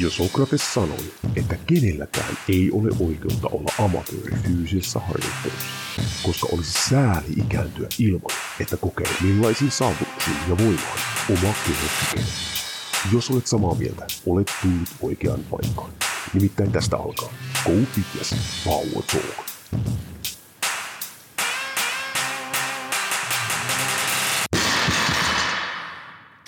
Jo Sokrates sanoi, että kenelläkään ei ole oikeutta olla amatööri fyysisessä harjoittelussa, koska olisi sääli ikääntyä ilman, että kokee millaisiin saavutuksiin ja voimaan oma keho. Jos olet samaa mieltä, olet tullut oikeaan paikkaan. Nimittäin tästä alkaa Go Fitness Power Talk.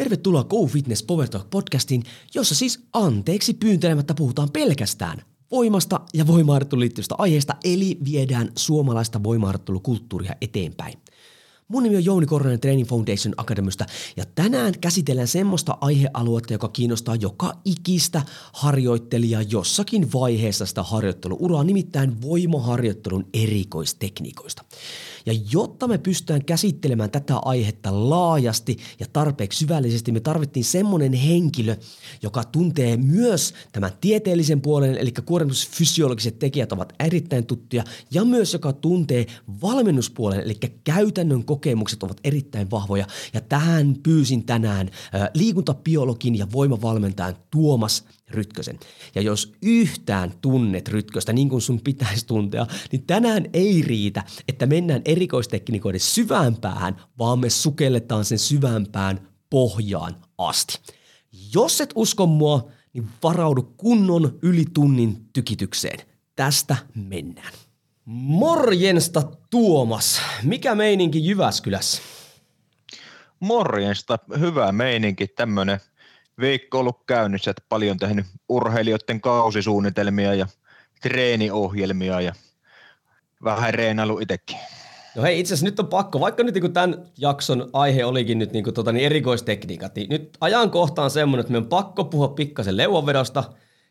Tervetuloa Go Fitness Power Talk podcastiin, jossa siis anteeksi pyyntelemättä puhutaan pelkästään voimasta ja voimaharjoitteluun liittyvistä aiheista, eli viedään suomalaista voimaharjoittelukulttuuria eteenpäin. Mun nimi on Jouni Korhonen Training Foundation Academysta ja tänään käsitellään semmoista aihealuetta, joka kiinnostaa joka ikistä harjoittelijaa jossakin vaiheessa sitä harjoitteluuraa, nimittäin voimaharjoittelun erikoistekniikoista. Ja jotta me pystytään käsittelemään tätä aihetta laajasti ja tarpeeksi syvällisesti, me tarvittiin semmoinen henkilö, joka tuntee myös tämän tieteellisen puolen, eli kuormitusfysiologiset tekijät ovat erittäin tuttuja, ja myös joka tuntee valmennuspuolen, eli käytännön kokemukset ovat erittäin vahvoja. Ja tähän pyysin tänään liikuntabiologin ja voimavalmentajan Tuomas Rytkösen. Ja jos yhtään tunnet Rytköstä niin kuin sun pitäisi tuntea, niin tänään ei riitä, että mennään erikoistekniikoiden syvään päähän, vaan me sukelletaan sen syvämpään pohjaan asti. Jos et usko mua, niin varaudu kunnon yli tunnin tykitykseen. Tästä mennään. Morjensta Tuomas. Mikä meininki Jyväskylässä? Morjensta. Hyvä meininki. Tämmöinen viikko ollut käynnissä, että paljon tehnyt urheilijoiden kausisuunnitelmia ja treeniohjelmia ja vähän reenailu itsekin. No hei, itse asiassa nyt on pakko, vaikka nyt niin tämän jakson aihe olikin nyt niin kuin, tota, niin erikoistekniikat, niin nyt ajankohta on semmoinen, että me on pakko puhua pikkasen leuanvedosta,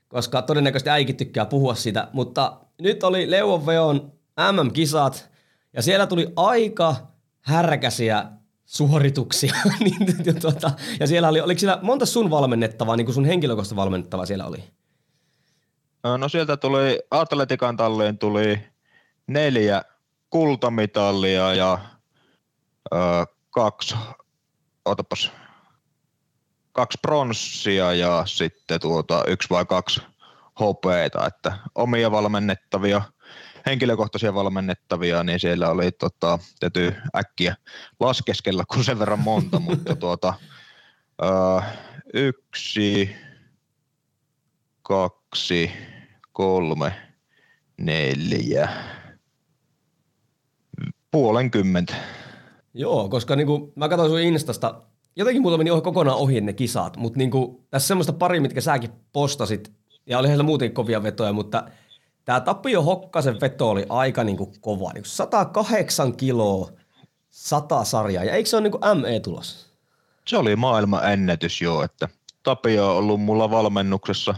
koska todennäköisesti äikin tykkää puhua siitä, mutta nyt oli leuanveon MM-kisat, ja siellä tuli aika härkäsiä suorituksia. niin, tuota, ja siellä oli, oliko siellä monta sun valmennettavaa, niin kuin sun henkilökohtaista valmennettavaa siellä oli? No sieltä tuli, atletikan talliin tuli neljä kultamitalia ja ö, kaksi, otapas, kaksi pronssia ja sitten tuota, yksi vai kaksi hopeita, että omia valmennettavia – henkilökohtaisia valmennettavia, niin siellä oli tota, täytyy äkkiä laskeskella, kun sen verran monta, mutta tuota, ö, yksi, kaksi, kolme, neljä, puolenkymmentä. Joo, koska niinku, mä katsoin sun Instasta, jotenkin mulla meni kokonaan ohi ne kisat, mutta niinku, tässä semmoista pari, mitkä säkin postasit, ja oli heillä muuten kovia vetoja, mutta Tämä Tapio Hokkasen veto oli aika niin kuin kova. Niin kuin 108 kiloa, 100 sarjaa. Ja eikö se ole niin kuin ME-tulos? Se oli maailman ennätys joo, että Tapio on ollut mulla valmennuksessa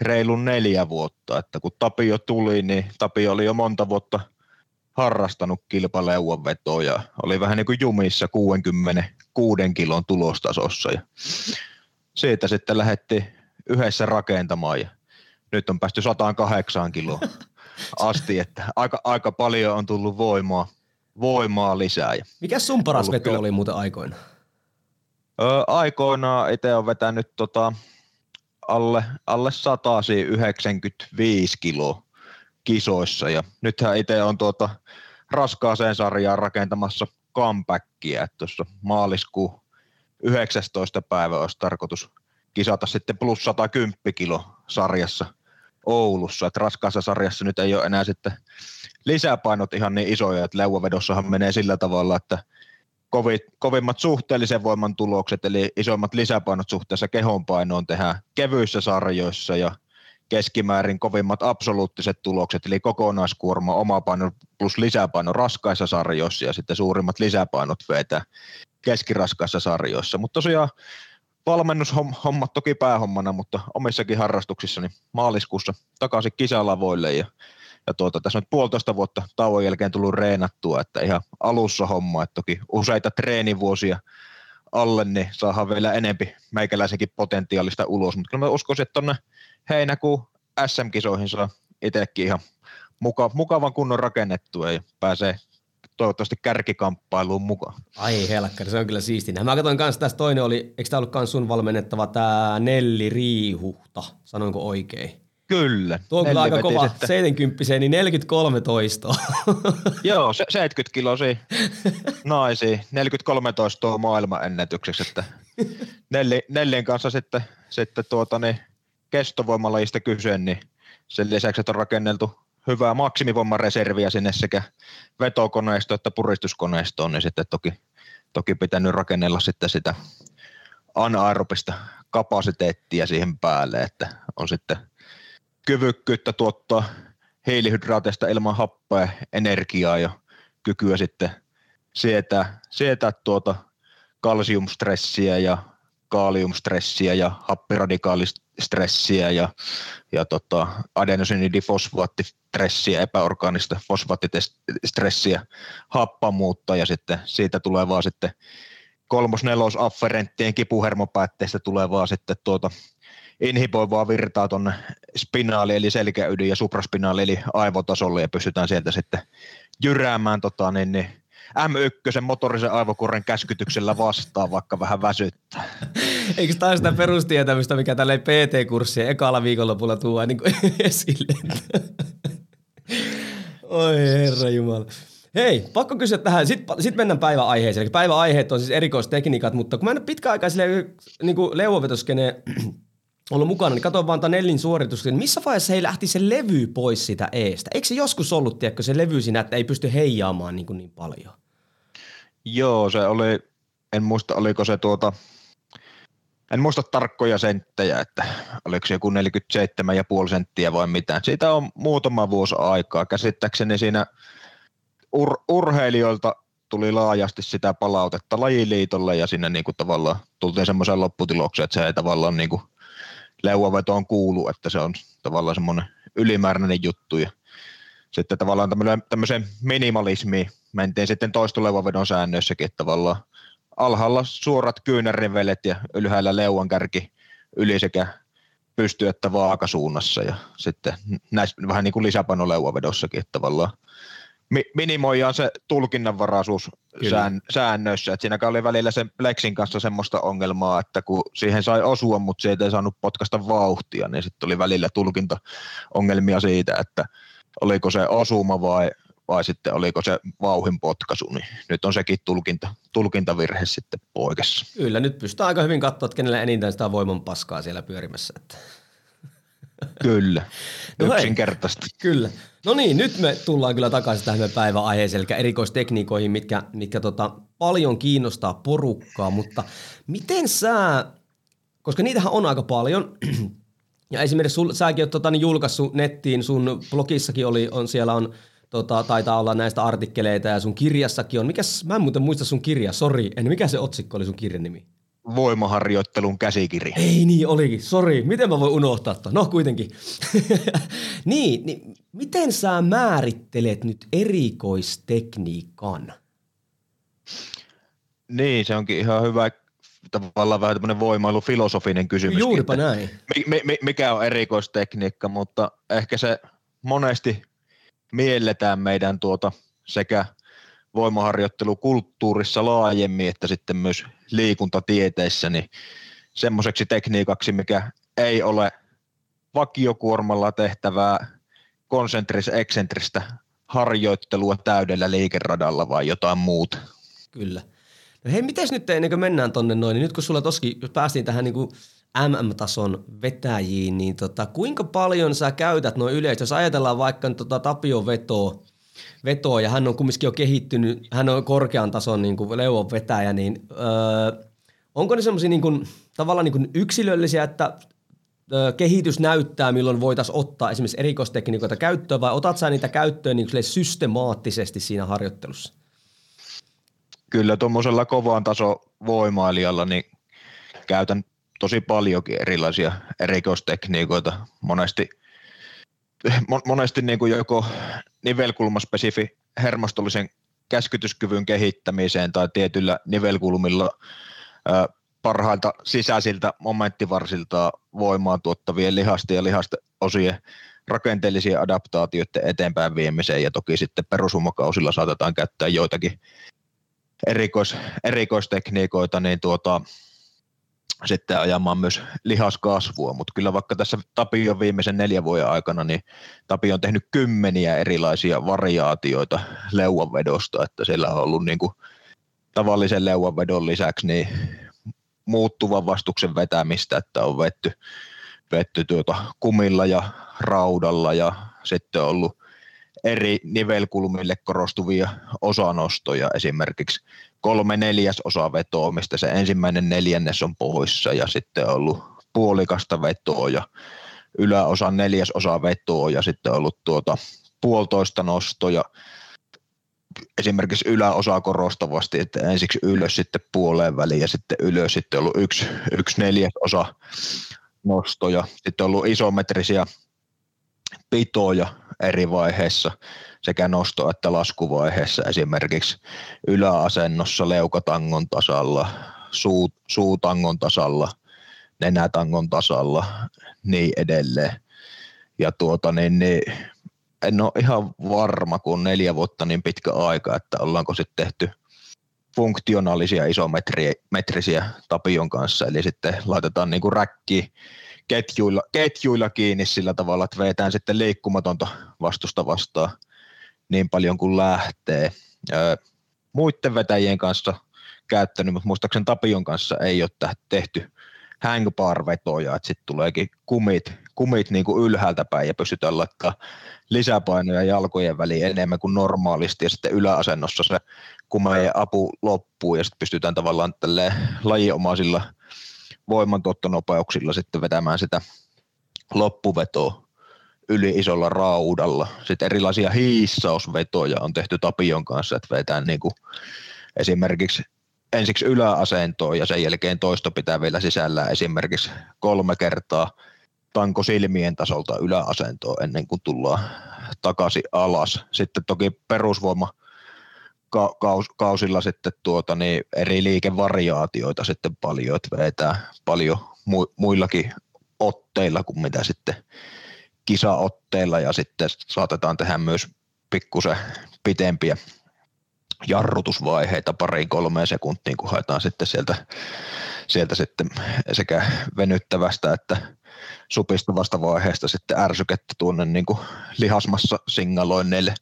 reilun neljä vuotta. Että kun Tapio tuli, niin Tapio oli jo monta vuotta harrastanut kilpaleuan vetoa ja oli vähän niin kuin jumissa 66 kilon tulostasossa. Ja siitä sitten lähdettiin yhdessä rakentamaan ja nyt on päästy 108 kiloa asti, että aika, aika paljon on tullut voimaa, voimaa lisää. Mikä sun paras veto kyllä... oli muuten aikoina? Öö, aikoina itse on vetänyt tota, alle, alle 195 kiloa kisoissa ja nythän itse on tuota raskaaseen sarjaan rakentamassa comebackia, että tuossa maaliskuun 19. päivä olisi tarkoitus kisata sitten plus 110 kilo sarjassa Oulussa, että raskaassa sarjassa nyt ei ole enää sitten lisäpainot ihan niin isoja, että leuavedossahan menee sillä tavalla, että kovit, kovimmat suhteellisen voiman tulokset, eli isoimmat lisäpainot suhteessa kehonpainoon tehdään kevyissä sarjoissa ja keskimäärin kovimmat absoluuttiset tulokset, eli kokonaiskuorma, oma paino plus lisäpaino raskaissa sarjoissa ja sitten suurimmat lisäpainot vetää keskiraskaissa sarjoissa. Mutta tosiaan valmennushommat toki päähommana, mutta omissakin harrastuksissa niin maaliskuussa takaisin kisalavoille ja, ja tuota, tässä on nyt puolitoista vuotta tauon jälkeen tullut reenattua, että ihan alussa homma, että toki useita treenivuosia alle, niin saadaan vielä enempi meikäläisenkin potentiaalista ulos, mutta kyllä mä uskoisin, että tuonne heinäkuun SM-kisoihin saa itsekin ihan muka, mukavan kunnon rakennettua ja pääsee toivottavasti kärkikamppailuun mukaan. Ai helkkari, se on kyllä siistiä. Mä katsoin kanssa, tässä toinen oli, eikö tämä ollut kans sun valmennettava tämä Nelli Riihuhta, sanoinko oikein? Kyllä. Tuo on kyllä aika kova, sitten. 70 niin 43 toistoa. Joo, se, 70 kilosia naisia, 43 toistoa maailmanennätykseksi, että Nelli, Nellin kanssa sitten, sitten tuota, niin kestovoimalajista kyse, niin sen lisäksi, että on rakenneltu hyvää maksimivoimareserviä sinne sekä vetokoneisto että puristuskoneistoon, niin sitten toki, toki pitänyt rakennella sitten sitä anaerobista kapasiteettia siihen päälle, että on sitten kyvykkyyttä tuottaa hiilihydraateista ilman happea energiaa ja kykyä sitten sietää, sietää tuota kalsiumstressiä ja kaaliumstressiä ja happiradikaalistressiä ja, ja tota, adenosynidifosfaattistressiä, epäorgaanista fosfaattistressiä, happamuutta ja sitten siitä tulee vaan sitten kolmos-nelos afferenttien kipuhermopäätteistä tulee vaan sitten tuota inhiboivaa virtaa tuonne spinaali eli selkäydin ja supraspinaali eli aivotasolle ja pystytään sieltä sitten jyräämään tota, niin, niin M1 motorisen aivokurren käskytyksellä vastaan, vaikka vähän väsyttää. Eikö tämä sitä perustietämystä, mikä tälle PT-kurssien ekalla viikonlopulla tuo niin esille? Oi herra jumala. Hei, pakko kysyä tähän. Sitten sit mennään päiväaiheeseen. Eli päiväaiheet on siis erikoistekniikat, mutta kun mä en pitkäaikaa niin leuvovetoskeneen ollut mukana, niin katsoin vaan Nellin suorituksen, missä vaiheessa he lähti se levy pois sitä eestä? Eikö se joskus ollut, tiedätkö, se levy siinä, että ei pysty heijaamaan niin, kuin niin paljon? Joo, se oli, en muista oliko se tuota, en muista tarkkoja senttejä, että oliko se joku 47,5 senttiä vai mitään. Siitä on muutama vuosi aikaa. Käsittääkseni siinä ur- urheilijoilta tuli laajasti sitä palautetta lajiliitolle ja sinne niin kuin tavallaan tultiin semmoiseen lopputulokseen, että se ei tavallaan niin kuin leuavetoon kuulu, että se on tavallaan semmoinen ylimääräinen juttu ja sitten tavallaan tämmöiseen minimalismiin mentiin sitten toistoleuvavedon säännöissäkin, että tavallaan alhaalla suorat kyynärrivelet ja ylhäällä leuankärki yli sekä pysty että vaakasuunnassa ja sitten näissä vähän niin kuin lisäpainoleuvavedossakin, että tavallaan mi- minimoidaan se tulkinnanvaraisuus sään, säännöissä. Et siinäkään oli välillä sen Plexin kanssa semmoista ongelmaa, että kun siihen sai osua, mutta siitä ei saanut potkasta vauhtia, niin sitten oli välillä tulkintaongelmia siitä, että oliko se osuma vai, vai sitten oliko se vauhin potkaisu, niin nyt on sekin tulkinta, tulkintavirhe sitten poikessa. Kyllä, nyt pystyy aika hyvin katsoa, että kenellä enintään sitä voiman paskaa siellä pyörimässä. Että. Kyllä, no yksinkertaisesti. Hei, kyllä. No niin, nyt me tullaan kyllä takaisin tähän meidän päiväaiheeseen, eli erikoistekniikoihin, mitkä, mitkä tota, paljon kiinnostaa porukkaa, mutta miten sä, koska niitähän on aika paljon, ja esimerkiksi sul, säkin oot tota, niin julkaissut nettiin, sun blogissakin oli, on, siellä on, tota, taitaa olla näistä artikkeleita ja sun kirjassakin on. Mikäs, mä en muuten muista sun kirja, sori, en, mikä se otsikko oli sun kirjan nimi? voimaharjoittelun käsikirja. Ei niin, olikin. Sori, miten mä voin unohtaa ton? No kuitenkin. niin, niin, miten sä määrittelet nyt erikoistekniikan? Niin, se onkin ihan hyvä tavallaan vähän tämmöinen voimailufilosofinen kysymys. Juuripa näin. Mi, mi, mikä on erikoistekniikka, mutta ehkä se monesti mielletään meidän tuota sekä – voimaharjoittelukulttuurissa laajemmin, että sitten myös liikuntatieteissä, niin semmoiseksi tekniikaksi, mikä ei ole vakiokuormalla tehtävää konsentris-eksentristä harjoittelua täydellä liikeradalla vai jotain muuta. Kyllä. No hei, miten nyt ennen kuin mennään tonne noin, niin nyt kun sulla toski päästiin tähän niin kuin MM-tason vetäjiin, niin tota, kuinka paljon sä käytät noin yleensä, jos ajatellaan vaikka tota Tapio vetoa, vetoa ja hän on kumminkin jo kehittynyt, hän on korkean tason niin kuin leuon vetäjä, niin öö, onko ne semmoisia niin tavallaan niin kuin yksilöllisiä, että öö, kehitys näyttää, milloin voitaisiin ottaa esimerkiksi erikoistekniikoita käyttöön vai otat sä niitä käyttöön niin systemaattisesti siinä harjoittelussa? Kyllä tuommoisella kovaan taso voimailijalla niin käytän tosi paljonkin erilaisia erikoistekniikoita. Monesti monesti niin kuin joko nivelkulmaspesifi hermostollisen käskytyskyvyn kehittämiseen tai tietyllä nivelkulmilla parhailta sisäisiltä momenttivarsilta voimaa tuottavien lihasten ja lihasten osien rakenteellisia adaptaatioiden eteenpäin viemiseen ja toki sitten perusumakausilla saatetaan käyttää joitakin erikois, erikoistekniikoita, niin tuota, sitten ajamaan myös lihaskasvua, mutta kyllä vaikka tässä Tapio viimeisen neljän vuoden aikana, niin Tapio on tehnyt kymmeniä erilaisia variaatioita leuanvedosta, että siellä on ollut niin kuin tavallisen leuanvedon lisäksi niin muuttuvan vastuksen vetämistä, että on vetty, vetty tuota kumilla ja raudalla ja sitten on ollut eri nivelkulmille korostuvia osanostoja, esimerkiksi kolme neljäsosaa vetoa, mistä se ensimmäinen neljännes on poissa ja sitten on ollut puolikasta vetoa ja yläosa neljäsosa vetoa ja sitten on ollut tuota puolitoista nostoja esimerkiksi yläosa korostavasti, että ensiksi ylös sitten puoleen väliin ja sitten ylös sitten ollut yksi, yksi neljäsosa nostoja. Sitten on ollut isometrisiä pitoja eri vaiheissa sekä nosto- että laskuvaiheessa esimerkiksi yläasennossa leukatangon tasalla, suu, suutangon tasalla, nenätangon tasalla, niin edelleen. Ja tuota, niin, niin, en ole ihan varma, kun neljä vuotta niin pitkä aika, että ollaanko sitten tehty funktionaalisia isometrisiä Tapion kanssa, eli sitten laitetaan niin kuin räkki ketjuilla, ketjuilla kiinni sillä tavalla, että vetään sitten liikkumatonta vastusta vastaan niin paljon kuin lähtee. Öö, muiden vetäjien kanssa käyttänyt, mutta muistaakseni Tapion kanssa ei ole tehty hangbar-vetoja, että sitten tuleekin kumit, kumit niin kuin ylhäältä päin ja pystytään laittaa lisäpainoja jalkojen väliin enemmän kuin normaalisti ja sitten yläasennossa se kumejen apu loppuu ja sitten pystytään tavallaan lajiomaisilla voimantuottonopeuksilla sitten vetämään sitä loppuvetoa yli isolla raudalla. Sitten erilaisia hiissausvetoja on tehty Tapion kanssa, että vetään niin kuin esimerkiksi ensiksi yläasentoon ja sen jälkeen toisto pitää vielä sisällä esimerkiksi kolme kertaa tanko silmien tasolta yläasentoon ennen kuin tullaan takaisin alas. Sitten toki perusvoima kausilla sitten tuota, niin eri liikevariaatioita sitten paljon, että vetää paljon muillakin otteilla kuin mitä sitten kisaotteilla. Ja sitten saatetaan tehdä myös pikkusen pitempiä jarrutusvaiheita pariin kolmeen sekuntiin, kun haetaan sitten sieltä, sieltä sitten sekä venyttävästä että supistuvasta vaiheesta sitten ärsykettä tuonne niin lihasmassa signaloinneille.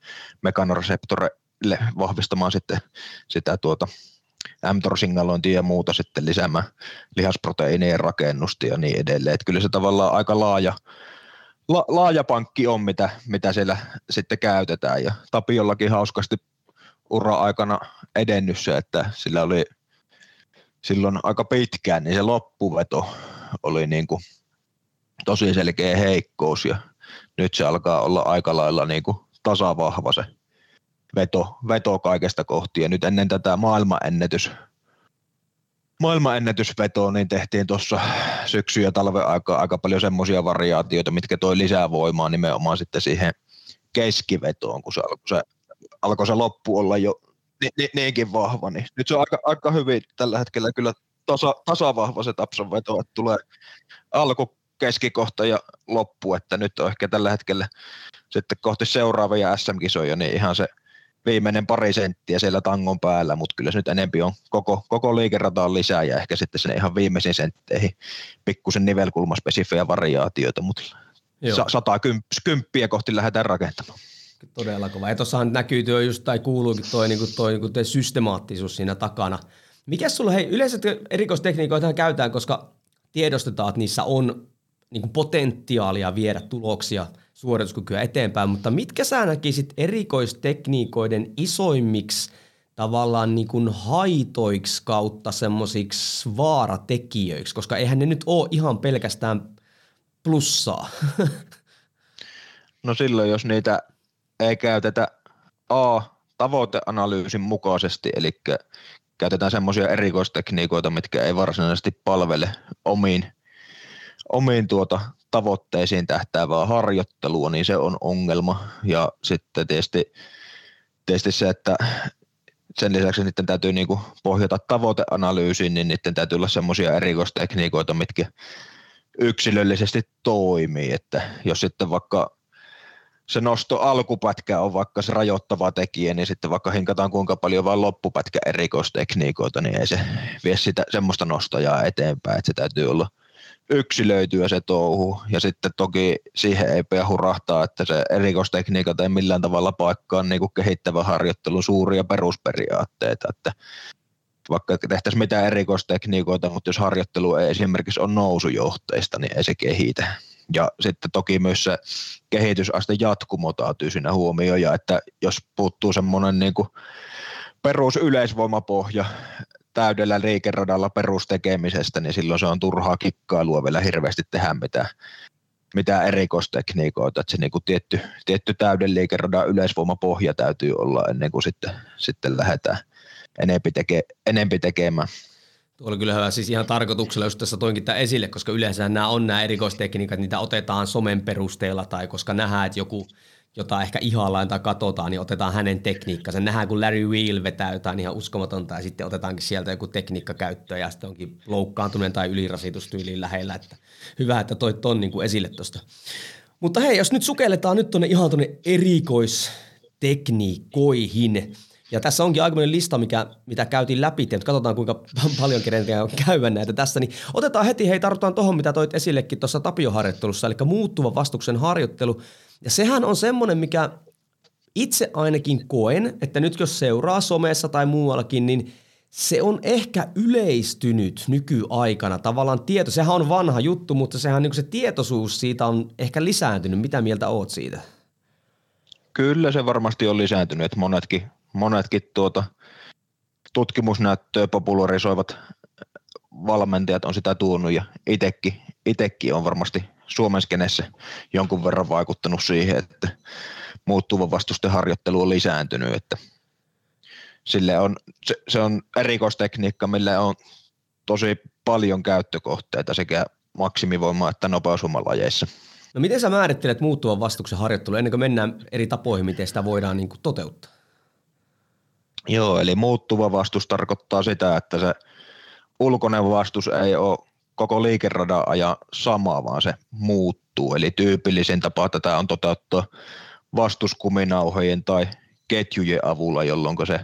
Mekanoreseptoreille vahvistamaan sitten sitä tuota mTOR-signalointia ja muuta sitten lisäämään lihasproteiinien rakennusta ja niin edelleen. Että kyllä se tavallaan aika laaja, la, laaja pankki on, mitä, mitä siellä sitten käytetään. Ja Tapiollakin hauskasti ura-aikana edennyt se, että sillä oli silloin aika pitkään, niin se loppuveto oli niin kuin tosi selkeä heikkous ja nyt se alkaa olla aika lailla niin kuin tasavahva se veto, veto kaikesta kohti. Ja nyt ennen tätä maailmanennätys, maailmanennätysvetoa, niin tehtiin tuossa syksy- ja talven aikaa aika paljon semmoisia variaatioita, mitkä toi lisää voimaa nimenomaan sitten siihen keskivetoon, kun se alkoi se, alkoi se loppu olla jo ni, ni, niinkin vahva. Niin nyt se on aika, aika hyvin tällä hetkellä kyllä tasa, tasavahva se Tapson veto, että tulee alku, keskikohta ja loppu, että nyt on ehkä tällä hetkellä sitten kohti seuraavia SM-kisoja, niin ihan se viimeinen pari senttiä siellä tangon päällä, mutta kyllä se nyt enempi on koko, koko liikerataan lisää ja ehkä sitten sen ihan viimeisiin sentteihin pikkusen nivelkulmaspesifejä variaatioita, mutta sata kymppiä kohti lähdetään rakentamaan. Todella kova. Ja tuossahan näkyy työ just, tai kuuluukin toi, niin kuin toi, niin kuin systemaattisuus siinä takana. Mikä sulla, hei, yleiset erikoistekniikoita käytetään, koska tiedostetaan, että niissä on niin kuin potentiaalia viedä tuloksia, suorituskykyä eteenpäin, mutta mitkä sä näkisit erikoistekniikoiden isoimmiksi tavallaan niin kuin haitoiksi kautta semmoisiksi vaaratekijöiksi, koska eihän ne nyt ole ihan pelkästään plussaa. No silloin, jos niitä ei käytetä A, tavoiteanalyysin mukaisesti, eli käytetään semmoisia erikoistekniikoita, mitkä ei varsinaisesti palvele omiin omiin tuota tavoitteisiin tähtäävää harjoittelua, niin se on ongelma. Ja sitten tietysti, tietysti se, että sen lisäksi niiden täytyy niinku pohjata tavoiteanalyysiin, niin niiden täytyy olla semmoisia erikoistekniikoita, mitkä yksilöllisesti toimii, että jos sitten vaikka se nosto alkupätkä on vaikka se rajoittava tekijä, niin sitten vaikka hinkataan kuinka paljon vain loppupätkä erikoistekniikoita, niin ei se vie sitä semmoista nostajaa eteenpäin, että se täytyy olla yksilöityä se touhu. Ja sitten toki siihen ei pidä hurahtaa, että se erikoistekniikat ei millään tavalla paikkaa niin kehittävä harjoittelun suuria perusperiaatteita, että vaikka tehtäisiin mitään erikoistekniikoita, mutta jos harjoittelu ei esimerkiksi on nousujohteista, niin ei se kehitä. Ja sitten toki myös se kehitysaste jatkumo täytyy siinä huomioon, ja että jos puuttuu semmoinen niin perusyleisvoimapohja täydellä liikeradalla perustekemisestä, niin silloin se on turhaa kikkailua vielä hirveästi tehdä mitään, mitään erikoistekniikoita, että se niin kuin tietty, tietty täyden liikeradan yleisvoimapohja täytyy olla ennen kuin sitten, sitten lähdetään enempi, teke, enempi tekemään. Tuo oli kyllä hyvä, siis ihan tarkoituksella jos tässä toinkin tämä esille, koska yleensä nämä on nämä erikoistekniikat, niitä otetaan somen perusteella tai koska nähdään, että joku, jota ehkä ihaillaan tai katsotaan, niin otetaan hänen tekniikkansa. Nähdään, kun Larry Wheel vetää jotain ihan uskomatonta ja sitten otetaankin sieltä joku tekniikka käyttöön ja sitten onkin loukkaantuneen tai ylirasitustyyliin lähellä. Että hyvä, että toit ton niin kuin esille tuosta. Mutta hei, jos nyt sukelletaan nyt tuonne ihan tuonne erikoistekniikoihin, ja tässä onkin aikamoinen lista, mikä, mitä käytiin läpi, että katsotaan kuinka paljon kerentiä käydä näitä tässä. Niin otetaan heti, hei tartutaan tuohon, mitä toit esillekin tuossa Tapio-harjoittelussa, eli muuttuva vastuksen harjoittelu. Ja sehän on semmoinen, mikä itse ainakin koen, että nyt jos seuraa somessa tai muuallakin, niin se on ehkä yleistynyt nykyaikana. Tavallaan tieto, sehän on vanha juttu, mutta sehän niin se tietoisuus siitä on ehkä lisääntynyt. Mitä mieltä oot siitä? Kyllä se varmasti on lisääntynyt, että monetkin monetkin tuota tutkimusnäyttöä popularisoivat valmentajat on sitä tuonut ja itekin on varmasti Suomen skenessä jonkun verran vaikuttanut siihen, että muuttuva vastusten harjoittelu on lisääntynyt, että sille on, se, se on erikoistekniikka, millä on tosi paljon käyttökohteita sekä maksimivoima- että nopeusumalajeissa. No miten sä määrittelet muuttuvan vastuksen harjoittelu ennen kuin mennään eri tapoihin, miten sitä voidaan niin kuin toteuttaa? Joo, eli muuttuva vastus tarkoittaa sitä, että se ulkoinen vastus ei ole koko liikeradan ajan sama, vaan se muuttuu. Eli tyypillisin tapa tätä on toteuttaa vastuskuminauhojen tai ketjujen avulla, jolloin se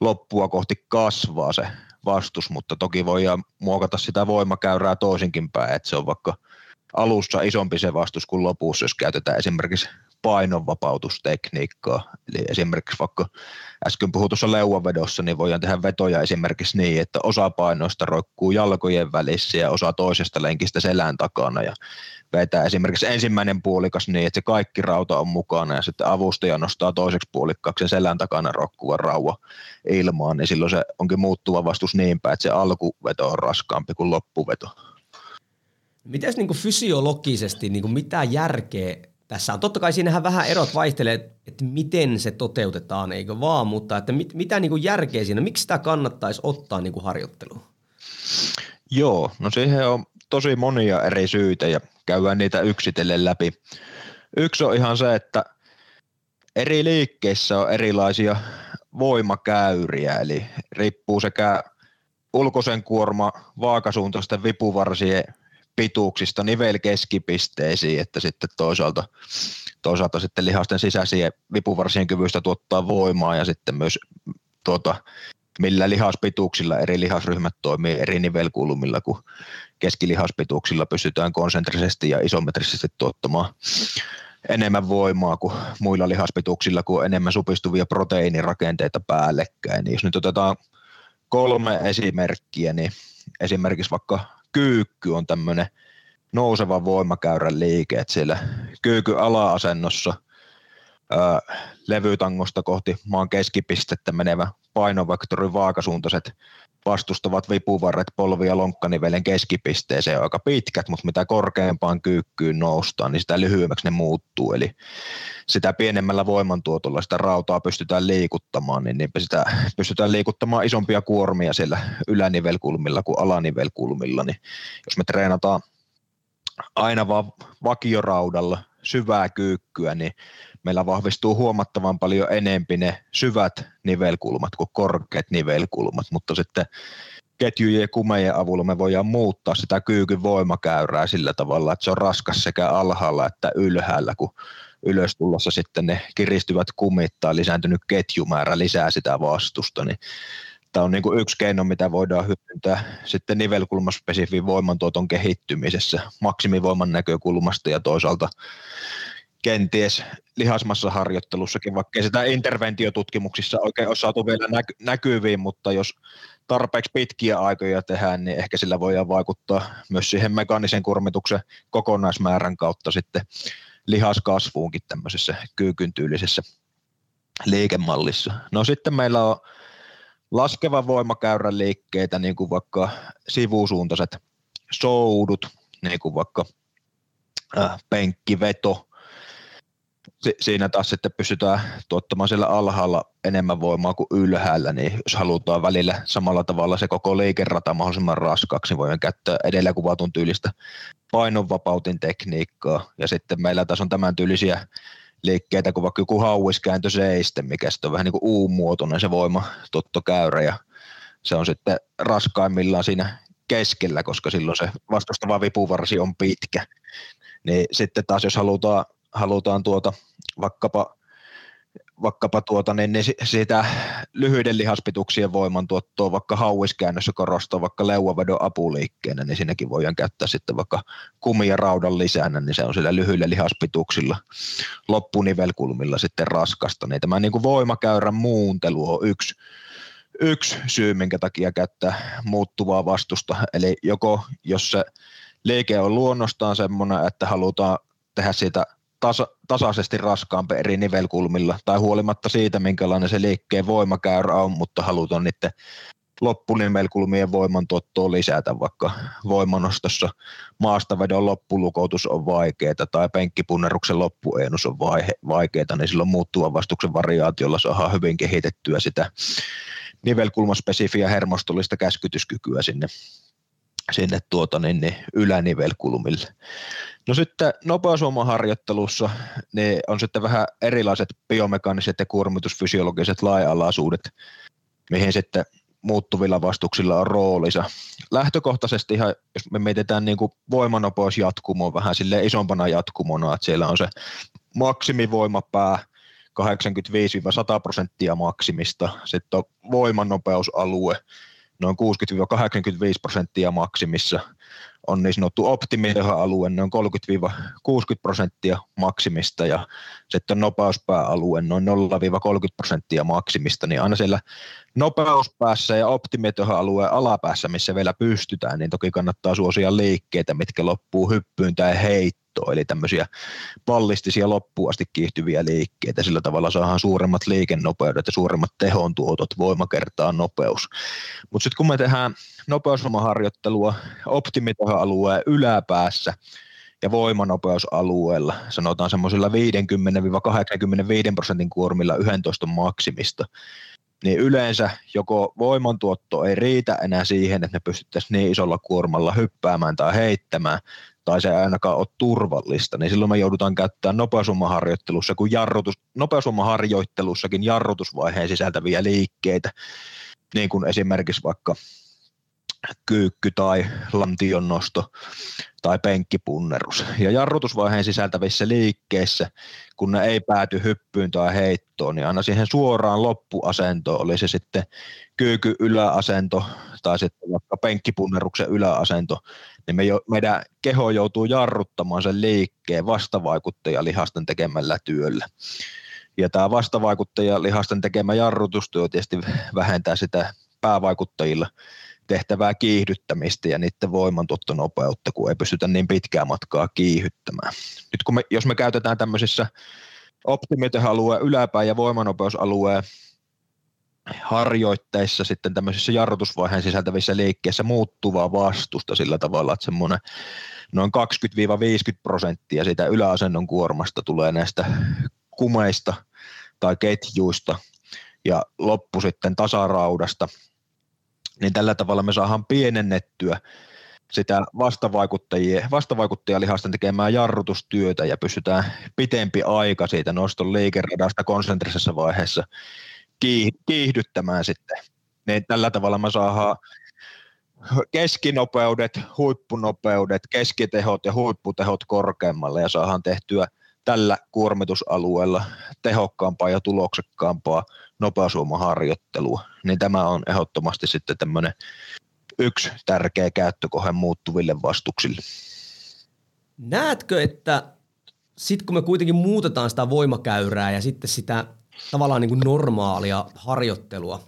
loppua kohti kasvaa se vastus, mutta toki voidaan muokata sitä voimakäyrää toisinkin päin, että se on vaikka alussa isompi se vastus kuin lopussa, jos käytetään esimerkiksi painonvapautustekniikkaa. Eli esimerkiksi vaikka äsken puhutussa leuavedossa, niin voidaan tehdä vetoja esimerkiksi niin, että osa painoista roikkuu jalkojen välissä ja osa toisesta lenkistä selän takana ja vetää esimerkiksi ensimmäinen puolikas niin, että se kaikki rauta on mukana ja sitten avustaja nostaa toiseksi puolikkaaksi sen selän takana roikkuvan rauha ilmaan, niin silloin se onkin muuttuva vastus niin päin, että se alkuveto on raskaampi kuin loppuveto. Mites niin fysiologisesti, niin kuin mitä järkeä tässä on? Totta kai siinähän vähän erot vaihtelee, että miten se toteutetaan, eikö vaan, mutta että mit, mitä niin kuin järkeä siinä, miksi sitä kannattaisi ottaa niin kuin harjoitteluun? Joo, no siihen on tosi monia eri syitä ja käydään niitä yksitellen läpi. Yksi on ihan se, että eri liikkeissä on erilaisia voimakäyriä, eli riippuu sekä ulkoisen kuorma vaakasuuntaisten vipuvarsien pituuksista nivelkeskipisteisiin, että sitten toisaalta, toisaalta sitten lihasten sisäisiä vipuvarsien kyvystä tuottaa voimaa ja sitten myös tuota, millä lihaspituuksilla eri lihasryhmät toimii eri nivelkulmilla, kun keskilihaspituuksilla pystytään konsentrisesti ja isometrisesti tuottamaan enemmän voimaa kuin muilla lihaspituuksilla, kun enemmän supistuvia proteiinirakenteita päällekkäin. Niin jos nyt otetaan kolme esimerkkiä, niin esimerkiksi vaikka kyykky on tämmöinen nouseva voimakäyrän liike, että siellä kyykky ala-asennossa ää, levytangosta kohti maan keskipistettä menevä painovektorin vaakasuuntaiset vastustavat vipuvarret polvi- ja lonkkanivelen keskipisteeseen aika pitkät, mutta mitä korkeampaan kyykkyyn noustaan, niin sitä lyhyemmäksi ne muuttuu. Eli sitä pienemmällä voimantuotolla sitä rautaa pystytään liikuttamaan, niin, niin sitä pystytään liikuttamaan isompia kuormia siellä ylänivelkulmilla kuin alanivelkulmilla. Niin jos me treenataan aina vaan vakioraudalla syvää kyykkyä, niin meillä vahvistuu huomattavan paljon enempi ne syvät nivelkulmat kuin korkeat nivelkulmat, mutta sitten ketjujen ja kumejen avulla me voidaan muuttaa sitä kyykyn voimakäyrää sillä tavalla, että se on raskas sekä alhaalla että ylhäällä, kun ylös tullessa sitten ne kiristyvät kumit tai lisääntynyt ketjumäärä lisää sitä vastusta, niin tämä on niin kuin yksi keino, mitä voidaan hyödyntää sitten nivelkulmaspesifin voimantuoton kehittymisessä maksimivoiman näkökulmasta ja toisaalta kenties lihasmassa harjoittelussakin, vaikka sitä interventiotutkimuksissa oikein ole saatu vielä näkyviin, mutta jos tarpeeksi pitkiä aikoja tehdään, niin ehkä sillä voidaan vaikuttaa myös siihen mekaanisen kurmituksen kokonaismäärän kautta sitten lihaskasvuunkin tämmöisessä kyykyn tyylisessä liikemallissa. No sitten meillä on laskeva voimakäyrän liikkeitä, niin kuin vaikka sivusuuntaiset soudut, niin kuin vaikka äh, penkkiveto, si- siinä taas sitten pystytään tuottamaan siellä alhaalla enemmän voimaa kuin ylhäällä, niin jos halutaan välillä samalla tavalla se koko liikerata mahdollisimman raskaaksi, niin voidaan käyttää edellä kuvatun tyylistä painonvapautin tekniikkaa. Ja sitten meillä taas on tämän tyylisiä liikkeitä kuin vaikka joku hauiskääntö seiste, mikä sitten on vähän niin kuin U-muotoinen se voima käyrä ja se on sitten raskaimmillaan siinä keskellä, koska silloin se vastustava vipuvarsi on pitkä. Niin sitten taas jos halutaan halutaan tuota vaikkapa vaikkapa tuota, niin, niin sitä lyhyiden lihaspituksien voimantuottoa vaikka hauiskäännössä korostaa vaikka leuavedon apuliikkeenä, niin siinäkin voidaan käyttää sitten vaikka kumia raudan lisänä, niin se on sillä lyhyillä lihaspituksilla loppunivelkulmilla sitten raskasta. Niin tämä niin kuin voimakäyrän muuntelu on yksi, yksi syy, minkä takia käyttää muuttuvaa vastusta. Eli joko jos se liike on luonnostaan semmoinen, että halutaan tehdä siitä tasa, tasaisesti raskaampi eri nivelkulmilla, tai huolimatta siitä, minkälainen se liikkeen voimakäyrä on, mutta halutaan niiden loppunivelkulmien voimantuottoa lisätä, vaikka voimanostossa maastavedon loppulukoutus on vaikeaa tai penkkipunneruksen loppueenus on vaikeaa, niin silloin muuttuvan vastuksen variaatiolla saadaan hyvin kehitettyä sitä nivelkulmaspesifiä hermostollista käskytyskykyä sinne sinne tuota, niin, niin ylänivelkulmille. No sitten nopeusvoimaharjoittelussa niin on sitten vähän erilaiset biomekaaniset ja kuormitusfysiologiset laajalaisuudet, mihin sitten muuttuvilla vastuksilla on roolinsa. Lähtökohtaisesti ihan, jos me mietitään niin kuin vähän sille isompana jatkumona, että siellä on se maksimivoimapää 85-100 prosenttia maksimista, sitten on voimanopeusalue noin 60-85 prosenttia maksimissa on niin sanottu optimitehoalue, noin 30-60 prosenttia maksimista ja sitten nopeuspääalue noin 0-30 prosenttia maksimista, niin aina siellä nopeuspäässä ja optimitehoalueen alapäässä, missä vielä pystytään, niin toki kannattaa suosia liikkeitä, mitkä loppuu hyppyyn tai heittoon eli tämmöisiä pallistisia loppuun asti kiihtyviä liikkeitä. Sillä tavalla saadaan suuremmat liikennopeudet ja suuremmat tehon tuotot, voima kertaa nopeus. Mutta sitten kun me tehdään nopeusvoimaharjoittelua optimitehoalueen yläpäässä, ja voimanopeusalueella, sanotaan semmoisilla 50-85 prosentin kuormilla 11 maksimista, niin yleensä joko voimantuotto ei riitä enää siihen, että ne pystyttäisiin niin isolla kuormalla hyppäämään tai heittämään, tai se ei ainakaan ole turvallista, niin silloin me joudutaan käyttämään nopeusvoimaharjoittelussa, kun jarrutus, nopeusvoimaharjoittelussakin jarrutusvaiheen sisältäviä liikkeitä, niin kuin esimerkiksi vaikka kyykky tai lantionnosto tai penkkipunnerus. Ja jarrutusvaiheen sisältävissä liikkeissä, kun ne ei pääty hyppyyn tai heittoon, niin aina siihen suoraan loppuasentoon, oli se sitten kyyky yläasento tai sitten vaikka penkkipunneruksen yläasento, niin me jo, meidän keho joutuu jarruttamaan sen liikkeen vastavaikuttajalihasten tekemällä työllä. Ja tämä vastavaikuttajalihasten tekemä jarrutustyö tietysti vähentää sitä päävaikuttajilla tehtävää kiihdyttämistä ja niiden voimantuottonopeutta, kun ei pystytä niin pitkää matkaa kiihyttämään. Nyt kun me, jos me käytetään tämmöisissä optimitehoalueen yläpää- ja voimanopeusalueen harjoitteissa sitten tämmöisissä jarrutusvaiheen sisältävissä liikkeissä muuttuvaa vastusta sillä tavalla, että semmoinen noin 20-50 prosenttia siitä yläasennon kuormasta tulee näistä kumeista tai ketjuista ja loppu sitten tasaraudasta, niin tällä tavalla me saadaan pienennettyä sitä vastavaikuttajien, vastavaikuttajalihasten tekemää jarrutustyötä ja pystytään pitempi aika siitä noston liikeradasta konsentrisessa vaiheessa kiihdyttämään sitten. Niin tällä tavalla me saadaan keskinopeudet, huippunopeudet, keskitehot ja huipputehot korkeammalle ja saadaan tehtyä tällä kuormitusalueella tehokkaampaa ja tuloksekkaampaa nopeasuomaharjoittelua, niin tämä on ehdottomasti sitten tämmöinen yksi tärkeä käyttökohe muuttuville vastuksille. Näetkö, että sitten kun me kuitenkin muutetaan sitä voimakäyrää ja sitten sitä tavallaan niin kuin normaalia harjoittelua,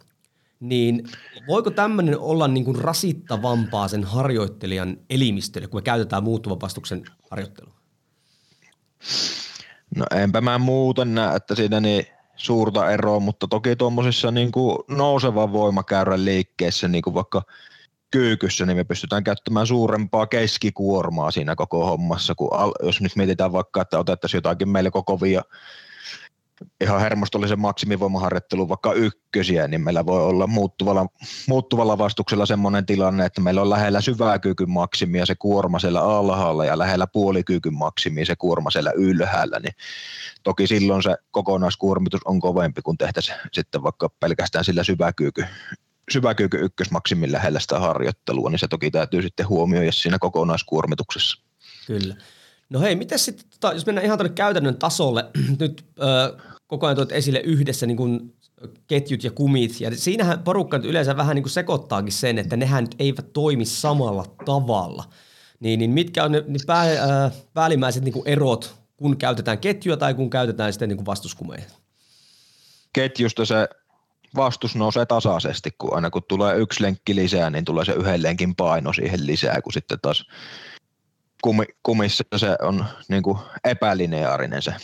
niin voiko tämmöinen olla niin kuin rasittavampaa sen harjoittelijan elimistölle, kun me käytetään muuttuvan vastuksen harjoittelua? No enpä mä muuten näe, että siinä niin suurta eroa, mutta toki tuommoisissa niin nousevan voimakäyrän liikkeessä, niin kuin vaikka kyykyssä, niin me pystytään käyttämään suurempaa keskikuormaa siinä koko hommassa, kun al- jos nyt mietitään vaikka, että otettaisiin jotakin meille koko via ihan hermostollisen maksimivoimaharjoittelun vaikka ykkösiä, niin meillä voi olla muuttuvalla, muuttuvalla vastuksella semmoinen tilanne, että meillä on lähellä syvää kyykyn maksimia se kuorma siellä alhaalla ja lähellä puolikyykyn maksimia se kuorma siellä ylhäällä, niin toki silloin se kokonaiskuormitus on kovempi kuin tehtäisiin sitten vaikka pelkästään sillä syväkyykyn syväkyykyn ykkösmaksimin lähellä sitä harjoittelua, niin se toki täytyy sitten huomioida siinä kokonaiskuormituksessa. Kyllä. No hei, miten sitten, tota, jos mennään ihan tuonne käytännön tasolle, nyt ö, koko ajan tuot esille yhdessä niin kuin ketjut ja kumit, ja siinähän porukka nyt yleensä vähän niin kuin sekoittaakin sen, että nehän nyt eivät toimi samalla tavalla. Niin, niin mitkä on ne, ne pää, ö, päällimmäiset niin erot, kun käytetään ketjua tai kun käytetään sitten niin vastuskumeja? Ketjusta se vastus nousee tasaisesti, kun aina kun tulee yksi lenkki lisää, niin tulee se yhden lenkin paino siihen lisää, kun sitten taas kumi, kumissa se on niin kuin epälineaarinen se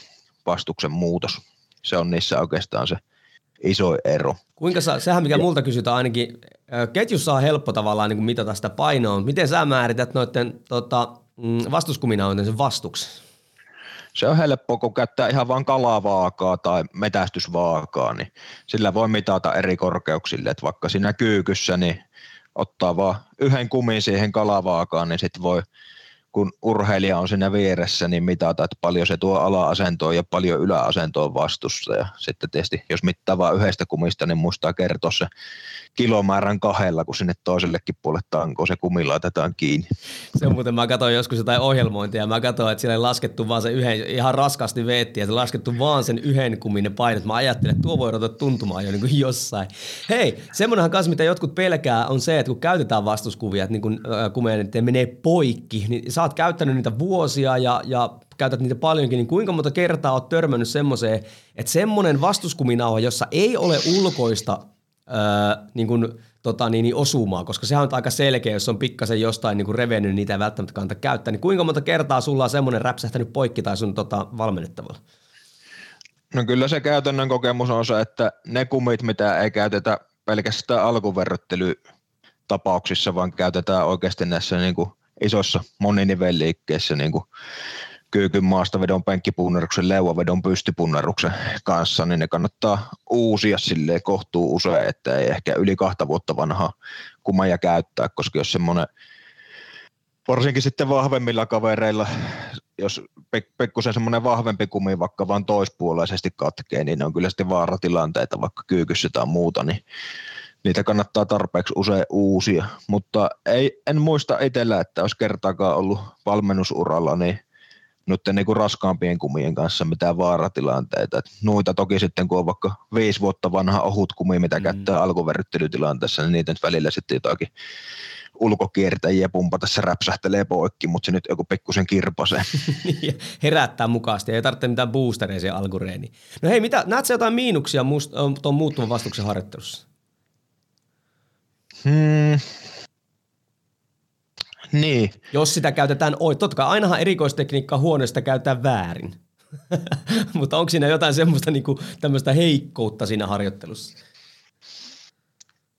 vastuksen muutos. Se on niissä oikeastaan se iso ero. Kuinka sä, sehän mikä multa kysytään ainakin, ketjussa on helppo tavallaan niin kuin mitata sitä painoa, miten sä määrität noiden tota, mm, vastuskumina sen vastuksen? Se on helppo, kun käyttää ihan vain kalavaakaa tai metästysvaakaa, niin sillä voi mitata eri korkeuksille, että vaikka siinä kyykyssä, niin ottaa vaan yhden kumin siihen kalavaakaan, niin sitten voi kun urheilija on siinä vieressä, niin mitata, että paljon se tuo ala-asentoon ja paljon yläasentoon vastussa. Ja sitten tietysti, jos mittaa vain yhdestä kumista, niin muistaa kertoa se kilomäärän kahdella, kun sinne toisellekin puolelle tankoon se kumi laitetaan kiinni. Se on muuten, mä katsoin joskus jotain ohjelmointia mä katsoin, että siellä ei laskettu vaan se yhden, ihan raskasti veetti ja se laskettu vaan sen yhden kumin painot. Mä ajattelin, että tuo voi ruveta tuntumaan jo niin kuin jossain. Hei, semmoinenhan kanssa, mitä jotkut pelkää, on se, että kun käytetään vastuskuvia, että niin kun, äh, kumeen, että menee poikki, niin oot käyttänyt niitä vuosia ja, ja käytät niitä paljonkin, niin kuinka monta kertaa oot törmännyt semmoiseen, että semmoinen vastuskuminauha, jossa ei ole ulkoista öö, niin kuin, tota, niin, niin osumaa, koska sehän on aika selkeä, jos on pikkasen jostain niin kuin revennyt, niin niitä ei välttämättä kannata käyttää. Niin kuinka monta kertaa sulla on semmoinen räpsähtänyt poikki tai sun tota, valmennettavalla? No kyllä se käytännön kokemus on se, että ne kumit, mitä ei käytetä pelkästään alkuverryttelytapauksissa, vaan käytetään oikeasti näissä niin kuin isossa moninivelliikkeissä niin kuin kyykyn maastavedon, penkkipunnaruksen, leuavedon, pystypunnaruksen kanssa, niin ne kannattaa uusia silleen kohtuu usein, että ei ehkä yli kahta vuotta vanhaa kumaja käyttää, koska jos semmoinen varsinkin sitten vahvemmilla kavereilla, jos pikkusen semmoinen vahvempi kumi vaikka vaan toispuoleisesti katkee, niin ne on kyllä sitten vaaratilanteita vaikka kyykyssä tai muuta, niin niitä kannattaa tarpeeksi usein uusia, mutta ei, en muista itsellä, että olisi kertaakaan ollut valmennusuralla, niin noiden niin kuin raskaampien kumien kanssa mitään vaaratilanteita. Et noita toki sitten, kun on vaikka viisi vuotta vanha ohut kumi, mitä mm. käyttää alkuverryttelytilanteessa, niin niitä välillä sitten jotakin ulkokiertäjiä pumpata, se räpsähtelee poikki, mutta se nyt joku pikkusen kirpasee. Herättää mukaasti, ei tarvitse mitään boostereja siihen alkureeniin. No hei, mitä, näetkö jotain miinuksia tuon muuttuvan vastuksen harjoittelussa? Hmm, niin. Jos sitä käytetään oikein. Totta kai ainahan erikoistekniikkaa huoneesta käytetään väärin. Mutta onko siinä jotain semmoista niinku, tämmöistä heikkoutta siinä harjoittelussa?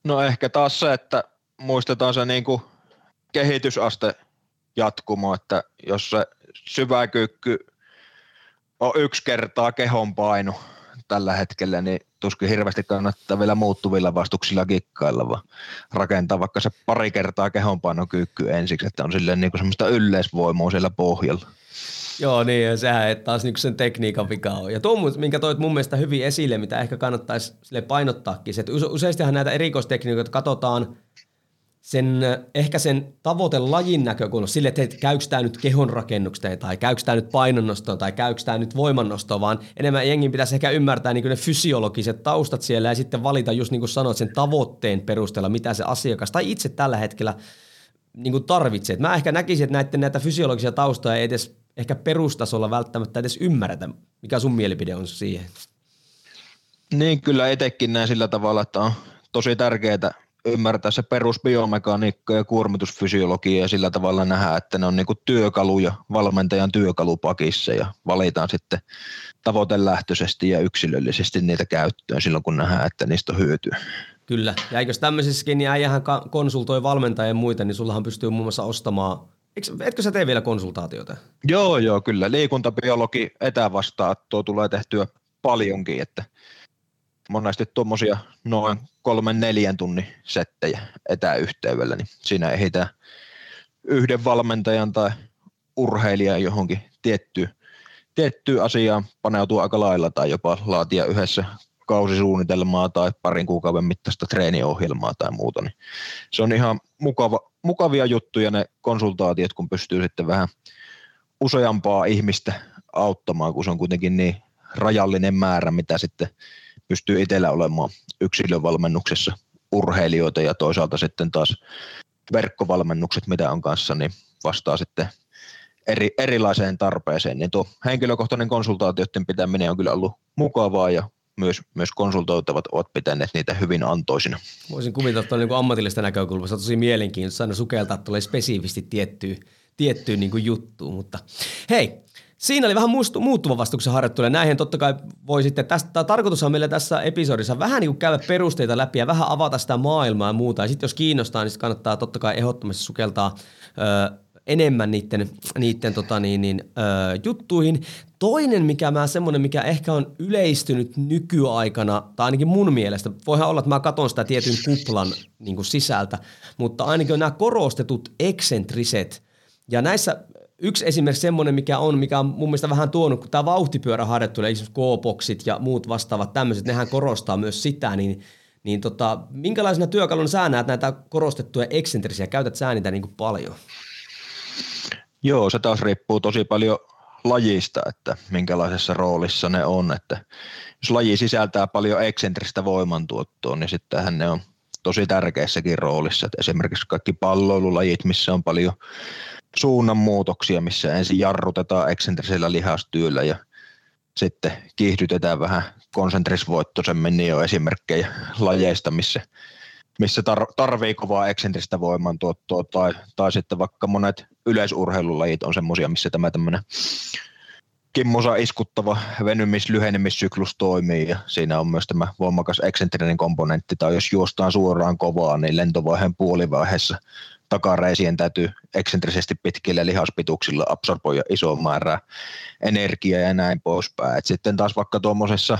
No ehkä taas se, että muistetaan se niinku kehitysaste jatkumo, että jos se syvä kyykky on yksi kertaa kehon paino tällä hetkellä, niin tuskin hirveästi kannattaa vielä muuttuvilla vastuksilla kikkailla, vaan rakentaa vaikka se pari kertaa kehonpainokyykky ensiksi, että on silleen niin kuin semmoista yleisvoimaa siellä pohjalla. Joo, niin, ja sehän että taas niin sen tekniikan vika on. Ja tuo, minkä toit mun mielestä hyvin esille, mitä ehkä kannattaisi sille painottaakin, että useastihan näitä erikoistekniikoita katsotaan sen, ehkä sen tavoitelajin näkökulmasta sille, että käykö tämä nyt kehonrakennukseen tai käykö tämä nyt painonnostoon tai käykö tämä nyt voimannostoon, vaan enemmän jengin pitäisi ehkä ymmärtää niin ne fysiologiset taustat siellä ja sitten valita just niin kuin sanoit sen tavoitteen perusteella, mitä se asiakas tai itse tällä hetkellä niin kuin tarvitsee. mä ehkä näkisin, että näiden näitä fysiologisia taustoja ei edes ehkä perustasolla välttämättä edes ymmärretä. Mikä sun mielipide on siihen? Niin, kyllä etekin näin sillä tavalla, että on tosi tärkeää ymmärtää se perusbiomekaniikka ja kuormitusfysiologia ja sillä tavalla nähdä, että ne on niinku työkaluja valmentajan työkalupakissa ja valitaan sitten tavoitelähtöisesti ja yksilöllisesti niitä käyttöön silloin, kun nähdään, että niistä on hyötyä. Kyllä, ja eikös tämmöisessäkin, niin äijähän konsultoi valmentajia ja muita, niin sullahan pystyy muun muassa ostamaan Eikö, etkö sä tee vielä konsultaatioita? Joo, joo, kyllä. Liikuntabiologi etävastaattoa tulee tehtyä paljonkin, että monesti tuommoisia noin kolmen neljän tunnin settejä etäyhteydellä, niin siinä ehditään yhden valmentajan tai urheilijan johonkin tiettyyn, tiettyyn asiaan paneutua aika lailla tai jopa laatia yhdessä kausisuunnitelmaa tai parin kuukauden mittaista treeniohjelmaa tai muuta, niin se on ihan mukava, mukavia juttuja ne konsultaatiot, kun pystyy sitten vähän useampaa ihmistä auttamaan, kun se on kuitenkin niin rajallinen määrä, mitä sitten pystyy itsellä olemaan yksilövalmennuksessa urheilijoita ja toisaalta sitten taas verkkovalmennukset, mitä on kanssa, niin vastaa sitten eri, erilaiseen tarpeeseen. Niin tuo henkilökohtainen konsultaatioiden pitäminen on kyllä ollut mukavaa ja myös, myös konsultoitavat ovat pitäneet niitä hyvin antoisina. Voisin kuvitella, että on niin ammatillista näkökulmasta tosi mielenkiintoista aina sukeltaa tulee spesifisti tiettyyn, tiettyyn niin juttuun, mutta hei, Siinä oli vähän muuttuva vastuksen harjoittelu näihin totta kai voi sitten, tästä, tarkoitus on meillä tässä episodissa vähän niin kuin käydä perusteita läpi ja vähän avata sitä maailmaa ja muuta. Ja sitten jos kiinnostaa, niin kannattaa totta kai ehdottomasti sukeltaa ö, enemmän niiden, niiden tota niin, niin, ö, juttuihin. Toinen, mikä mä semmoinen, mikä ehkä on yleistynyt nykyaikana, tai ainakin mun mielestä, voihan olla, että mä katson sitä tietyn kuplan niin kuin sisältä, mutta ainakin on nämä korostetut eksentriset, ja näissä yksi esimerkiksi semmoinen, mikä on, mikä on mun mielestä vähän tuonut, kun tämä vauhtipyöräharjoittelu, esimerkiksi K-boksit ja muut vastaavat tämmöiset, nehän korostaa myös sitä, niin, niin tota, minkälaisena työkaluna sä näet näitä korostettuja eksentrisiä, käytät sä niitä niin kuin paljon? Joo, se taas riippuu tosi paljon lajista, että minkälaisessa roolissa ne on, että jos laji sisältää paljon eksentristä voimantuottoa, niin sittenhän ne on tosi tärkeässäkin roolissa, että esimerkiksi kaikki palloilulajit, missä on paljon suunnanmuutoksia, missä ensin jarrutetaan eksentrisellä lihastyöllä ja sitten kiihdytetään vähän konsentrisvoittoisemmin, niin on esimerkkejä lajeista, missä, missä tar- tarvii kovaa eksentristä voimantuottoa tai, tai sitten vaikka monet yleisurheilulajit on semmoisia, missä tämä tämmöinen kimmosa iskuttava venymis-lyhenemissyklus toimii ja siinä on myös tämä voimakas eksentrinen komponentti tai jos juostaan suoraan kovaa, niin lentovaiheen puolivaiheessa takareisien täytyy eksentrisesti pitkillä lihaspituksilla absorboida iso määrää energiaa ja näin poispäin. Et sitten taas vaikka tuommoisessa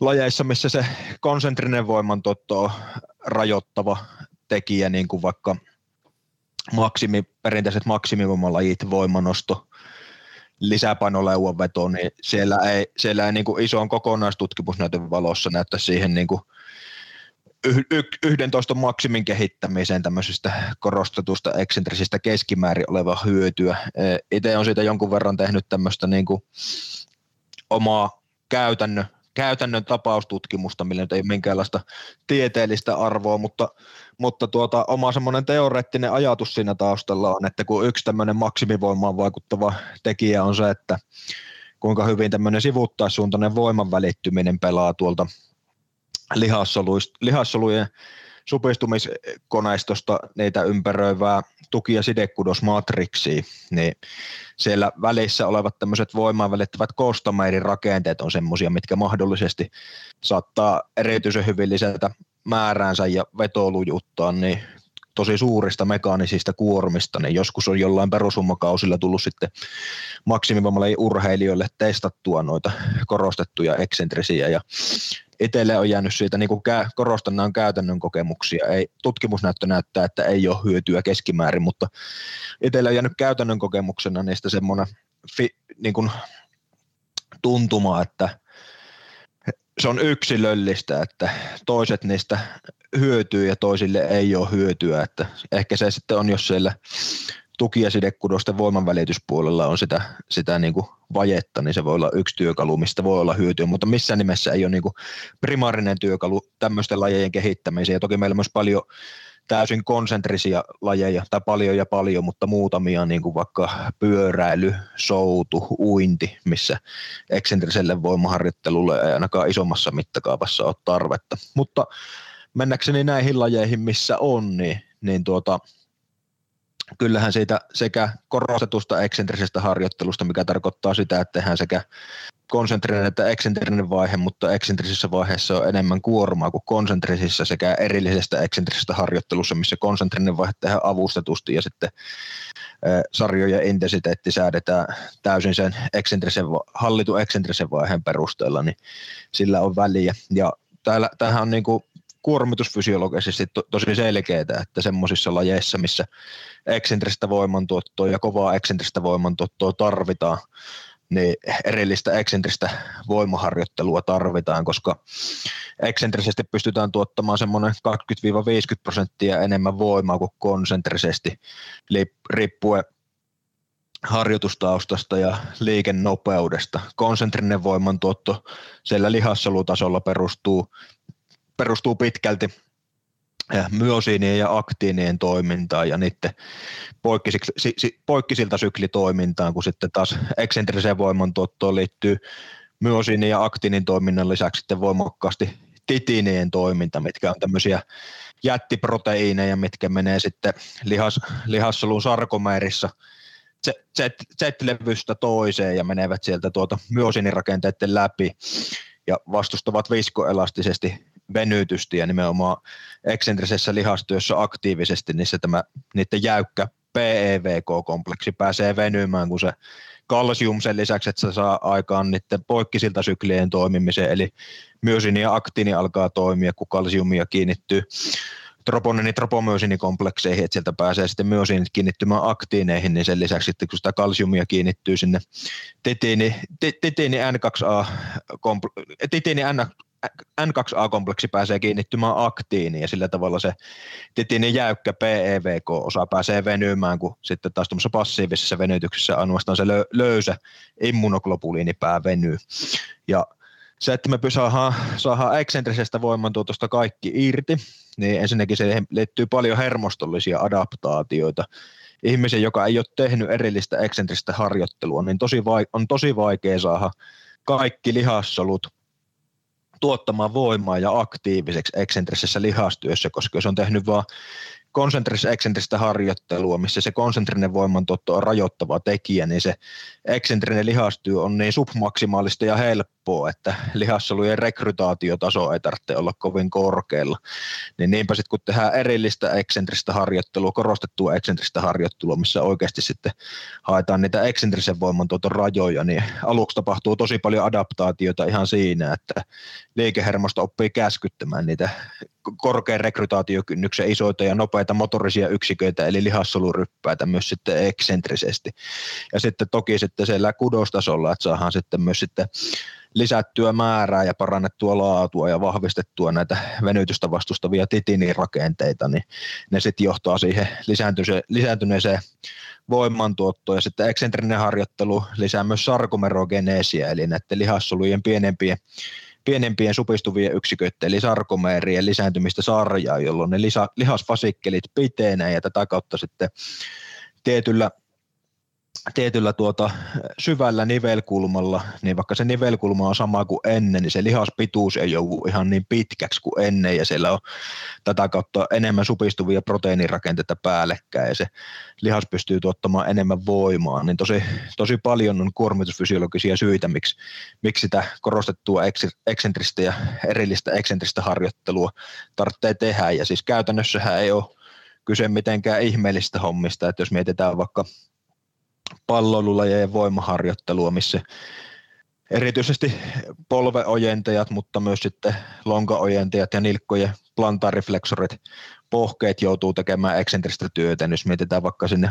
lajeissa, missä se konsentrinen voimantuotto on rajoittava tekijä, niin kuin vaikka maksimi, perinteiset maksimivoimalajit, voimanosto, lisäpainoleuvan veto, niin siellä ei, siellä ei niin kuin ison kokonaistutkimusnäytön valossa näyttä siihen niin kuin 11 maksimin kehittämiseen tämmöisestä korostetusta eksentrisistä keskimäärin oleva hyötyä. E, Itse on siitä jonkun verran tehnyt tämmöistä niin kuin omaa käytännön, käytännön tapaustutkimusta, millä nyt ei minkäänlaista tieteellistä arvoa, mutta, mutta tuota, oma semmoinen teoreettinen ajatus siinä taustalla on, että kun yksi tämmöinen maksimivoimaan vaikuttava tekijä on se, että kuinka hyvin tämmöinen sivuttaissuuntainen voiman välittyminen pelaa tuolta – lihassolujen supistumiskoneistosta niitä ympäröivää tuki- ja sidekudosmatriksia, niin siellä välissä olevat tämmöiset voimaan välittävät kostameirin rakenteet on semmoisia, mitkä mahdollisesti saattaa erityisen hyvin lisätä määräänsä ja vetolujuttaa, niin tosi suurista mekaanisista kuormista, niin joskus on jollain perusummakausilla tullut sitten maksimivoimalle urheilijoille testattua noita korostettuja eksentrisiä ja itselle on jäänyt siitä, niin kuin korostan, nämä on käytännön kokemuksia. Ei, tutkimusnäyttö näyttää, että ei ole hyötyä keskimäärin, mutta itselle on jäänyt käytännön kokemuksena niistä semmoinen fi, niin kuin tuntuma, että se on yksilöllistä, että toiset niistä hyötyy ja toisille ei ole hyötyä, että ehkä se sitten on, jos siellä tuki- ja sidekudosten voimanvälityspuolella on sitä, sitä niin kuin vajetta, niin se voi olla yksi työkalu, mistä voi olla hyötyä, mutta missään nimessä ei ole niin kuin primaarinen työkalu tämmöisten lajejen kehittämiseen. Ja toki meillä on myös paljon täysin konsentrisia lajeja, tai paljon ja paljon, mutta muutamia, niin kuin vaikka pyöräily, soutu, uinti, missä eksentriselle voimaharjoittelulle ei ainakaan isommassa mittakaavassa ole tarvetta. Mutta mennäkseni näihin lajeihin, missä on, niin, niin tuota, kyllähän siitä sekä korostetusta eksentrisestä harjoittelusta, mikä tarkoittaa sitä, että tehdään sekä konsentrinen että eksentrinen vaihe, mutta eksentrisessä vaiheessa on enemmän kuormaa kuin konsentrisissa sekä erillisestä eksentrisestä harjoittelussa, missä konsentrinen vaihe tehdään avustetusti ja sitten sarjojen intensiteetti säädetään täysin sen eksentrisen, hallitun eksentrisen vaiheen perusteella, niin sillä on väliä. Ja täällä, tämähän on niin kuin kuormitusfysiologisesti to, tosi selkeää, että semmoisissa lajeissa, missä eksentristä voimantuottoa ja kovaa eksentristä voimantuottoa tarvitaan, niin erillistä eksentristä voimaharjoittelua tarvitaan, koska eksentrisesti pystytään tuottamaan semmoinen 20-50 prosenttia enemmän voimaa kuin konsentrisesti, riippuen harjoitustaustasta ja liikennopeudesta. Konsentrinen voimantuotto siellä lihassolutasolla perustuu, perustuu pitkälti myosiinien ja aktiinien toimintaan ja niiden poikkisilta syklitoimintaan, kun sitten taas eksentriseen voimantuottoon liittyy myosiinin ja aktiinin toiminnan lisäksi sitten voimakkaasti titiinien toiminta, mitkä on tämmöisiä jättiproteiineja, mitkä menee sitten lihas, lihassolun sarkomeerissa Z-levystä toiseen ja menevät sieltä tuota myosiinirakenteiden läpi ja vastustavat viskoelastisesti venytystä ja nimenomaan eksentrisessä lihastyössä aktiivisesti, niin se tämä niiden jäykkä PEVK-kompleksi pääsee venymään, kun se kalsium sen lisäksi, että se saa aikaan niiden poikkisilta syklien toimimiseen, eli myosini ja aktiini alkaa toimia, kun kalsiumia kiinnittyy troponini tropomyosinikompleksseihin, että sieltä pääsee sitten myosiinit kiinnittymään aktiineihin, niin sen lisäksi sitten kun sitä kalsiumia kiinnittyy sinne titiini, titiini N2A, titiini N2A-kompleksi pääsee kiinnittymään aktiiniin ja sillä tavalla se titinin jäykkä PEVK-osa pääsee venymään, kun sitten taas tuossa passiivisessa venytyksessä ainoastaan se löysä immunoglobuliinipää venyy. Ja se, että me saadaan, saadaan eksentrisestä voimantuotosta kaikki irti, niin ensinnäkin se liittyy paljon hermostollisia adaptaatioita. Ihmisen, joka ei ole tehnyt erillistä eksentristä harjoittelua, niin tosi vai, on tosi vaikea saada kaikki lihassolut tuottamaan voimaa ja aktiiviseksi eksentrisessä lihastyössä, koska jos on tehnyt vain konsentris-eksentristä harjoittelua, missä se konsentrinen voimantuotto on rajoittava tekijä, niin se eksentrinen lihastyö on niin submaksimaalista ja helppoa, että lihassolujen rekrytaatiotaso ei tarvitse olla kovin korkealla. Niin niinpä sitten kun tehdään erillistä eksentristä harjoittelua, korostettua eksentristä harjoittelua, missä oikeasti sitten haetaan niitä eksentrisen voimantuoton rajoja, niin aluksi tapahtuu tosi paljon adaptaatiota ihan siinä, että liikehermosto oppii käskyttämään niitä korkean rekrytaatiokynnyksen isoita ja nopeita motorisia yksiköitä, eli lihassoluryppäitä myös sitten eksentrisesti. Ja sitten toki sitten siellä kudostasolla, että saadaan sitten myös sitten lisättyä määrää ja parannettua laatua ja vahvistettua näitä venytystä vastustavia titiniirakenteita, niin ne sitten johtaa siihen lisääntyneeseen voimantuottoon ja sitten eksentrinen harjoittelu lisää myös sarkomerogeneesiä, eli näiden lihassolujen pienempien pienempien supistuvien yksiköiden eli sarkomeerien lisääntymistä sarjaa, jolloin ne lihasfasikkelit pitenee ja tätä kautta sitten tietyllä tietyllä tuota syvällä nivelkulmalla, niin vaikka se nivelkulma on sama kuin ennen, niin se lihaspituus ei joudu ihan niin pitkäksi kuin ennen ja siellä on tätä kautta enemmän supistuvia proteiinirakenteita päällekkäin ja se lihas pystyy tuottamaan enemmän voimaa, niin tosi, tosi paljon on kuormitusfysiologisia syitä, miksi, miksi sitä korostettua eksentristä ja erillistä eksentristä harjoittelua tarvitsee tehdä ja siis käytännössähän ei ole kyse mitenkään ihmeellistä hommista, että jos mietitään vaikka palloilulajien voimaharjoittelua, missä erityisesti polveojentajat, mutta myös sitten lonkaojentajat ja nilkkojen plantaarifleksorit, pohkeet joutuu tekemään eksentristä työtä. Jos mietitään vaikka sinne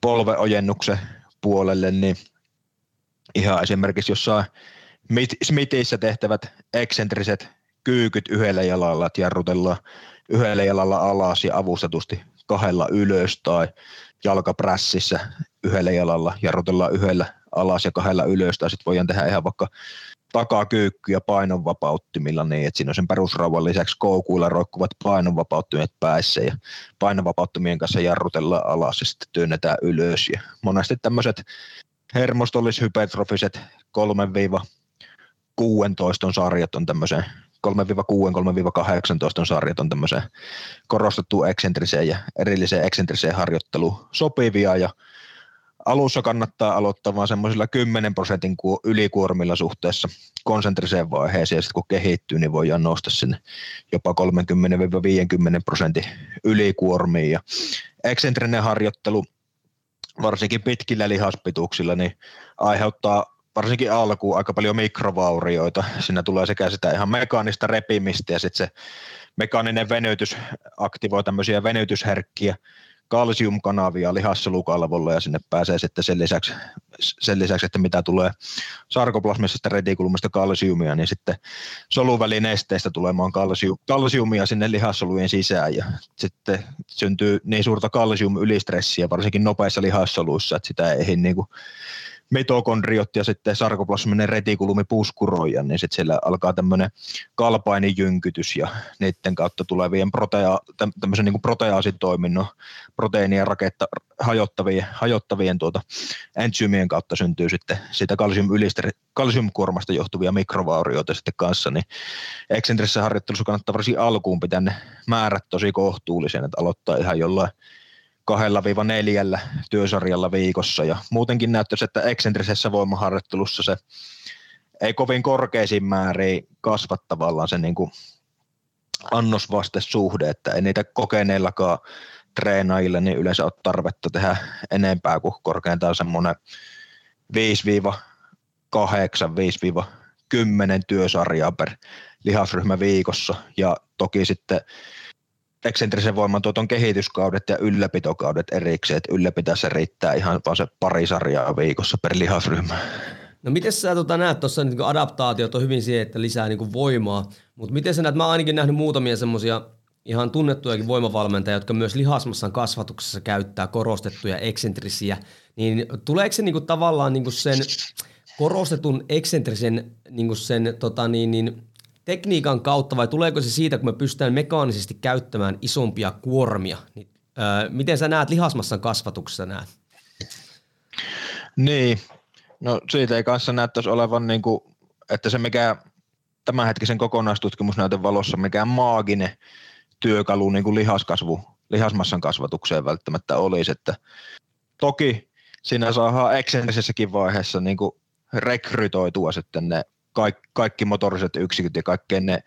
polveojennuksen puolelle, niin ihan esimerkiksi jossain Smithissä tehtävät eksentriset kyykyt yhdellä jalalla, että jarrutellaan yhdellä jalalla alas ja avustetusti kahdella ylös tai jalkaprässissä yhdellä jalalla jarrutellaan yhdellä alas ja kahdella ylös tai sitten voidaan tehdä ihan vaikka takakyykkyjä painonvapauttimilla niin, että siinä on sen perusrauvan lisäksi koukuilla roikkuvat painonvapauttimet päässä ja painonvapauttimien kanssa jarrutellaan alas ja sitten työnnetään ylös. Ja monesti tämmöiset hermostollishypertrofiset 3-16 sarjat on tämmöisen 3-6, 3-18 sarjat on tämmöiseen korostettuun eksentriseen ja erilliseen eksentriseen harjoitteluun sopivia ja alussa kannattaa aloittaa vaan semmoisilla 10 prosentin ylikuormilla suhteessa konsentriseen vaiheeseen ja sitten kun kehittyy, niin voidaan nousta sinne jopa 30-50 prosentin ylikuormiin. Ja eksentrinen harjoittelu varsinkin pitkillä lihaspituuksilla niin aiheuttaa varsinkin alkuun aika paljon mikrovaurioita. Siinä tulee sekä sitä ihan mekaanista repimistä ja sitten se mekaaninen venytys aktivoi tämmöisiä venytysherkkiä kalsiumkanavia lihassolukalvolla ja sinne pääsee sitten sen lisäksi, sen lisäksi että mitä tulee sarkoplasmisesta retikulumista kalsiumia, niin sitten soluvälinesteistä tulemaan kalsium, kalsiumia sinne lihassolujen sisään ja sitten syntyy niin suurta kalsiumylistressiä varsinkin nopeissa lihassoluissa, että sitä ei niin kuin mitokondriot ja sitten sarkoplasminen retikulumi puskuroija, niin sitten siellä alkaa tämmöinen kalpainijynkytys ja niiden kautta tulevien protea, tämmöisen niin proteaasitoiminnon, proteiinien raketta hajottavien, hajottavien tuota, entsyymien kautta syntyy sitten siitä kalsium kalsiumkuormasta johtuvia mikrovaurioita sitten kanssa, niin eksentrisessä harjoittelussa kannattaa varsin alkuun pitää ne määrät tosi kohtuullisen, että aloittaa ihan jollain kahdella viiva neljällä työsarjalla viikossa. Ja muutenkin näyttäisi, että eksentrisessä voimaharjoittelussa se ei kovin korkeisiin määriin kasva tavallaan se niin annosvastesuhde, että ei niitä kokeneillakaan treenaajilla niin yleensä ole tarvetta tehdä enempää kuin korkeintaan semmoinen 5-8, 5-10 työsarjaa per lihasryhmä viikossa. Ja toki sitten eksentrisen voimantuoton kehityskaudet ja ylläpitokaudet erikseen, että ylläpitäessä riittää ihan vaan se pari sarjaa viikossa per lihasryhmä. No miten sä tota, näet tuossa niin adaptaatiot on hyvin siihen, että lisää niin voimaa, mutta miten sä näet, mä oon ainakin nähnyt muutamia semmoisia ihan tunnettujakin voimavalmentajia, jotka myös lihasmassan kasvatuksessa käyttää korostettuja eksentrisiä, niin tuleeko se niin kuin, tavallaan niin kuin sen korostetun eksentrisen niin kuin sen tota, niin, niin, tekniikan kautta vai tuleeko se siitä, kun me pystytään mekaanisesti käyttämään isompia kuormia? Niin, öö, miten sä näet lihasmassan kasvatuksessa näet? Niin, no siitä ei kanssa näyttäisi olevan, niin kuin, että se mikä tämänhetkisen kokonaistutkimusnäytön valossa mikään maaginen työkalu niin kuin lihaskasvu, lihasmassan kasvatukseen välttämättä olisi, että toki siinä saadaan eksentrisessäkin vaiheessa niin kuin rekrytoitua sitten ne kaikki, kaikki motoriset yksiköt ja kaikkein ne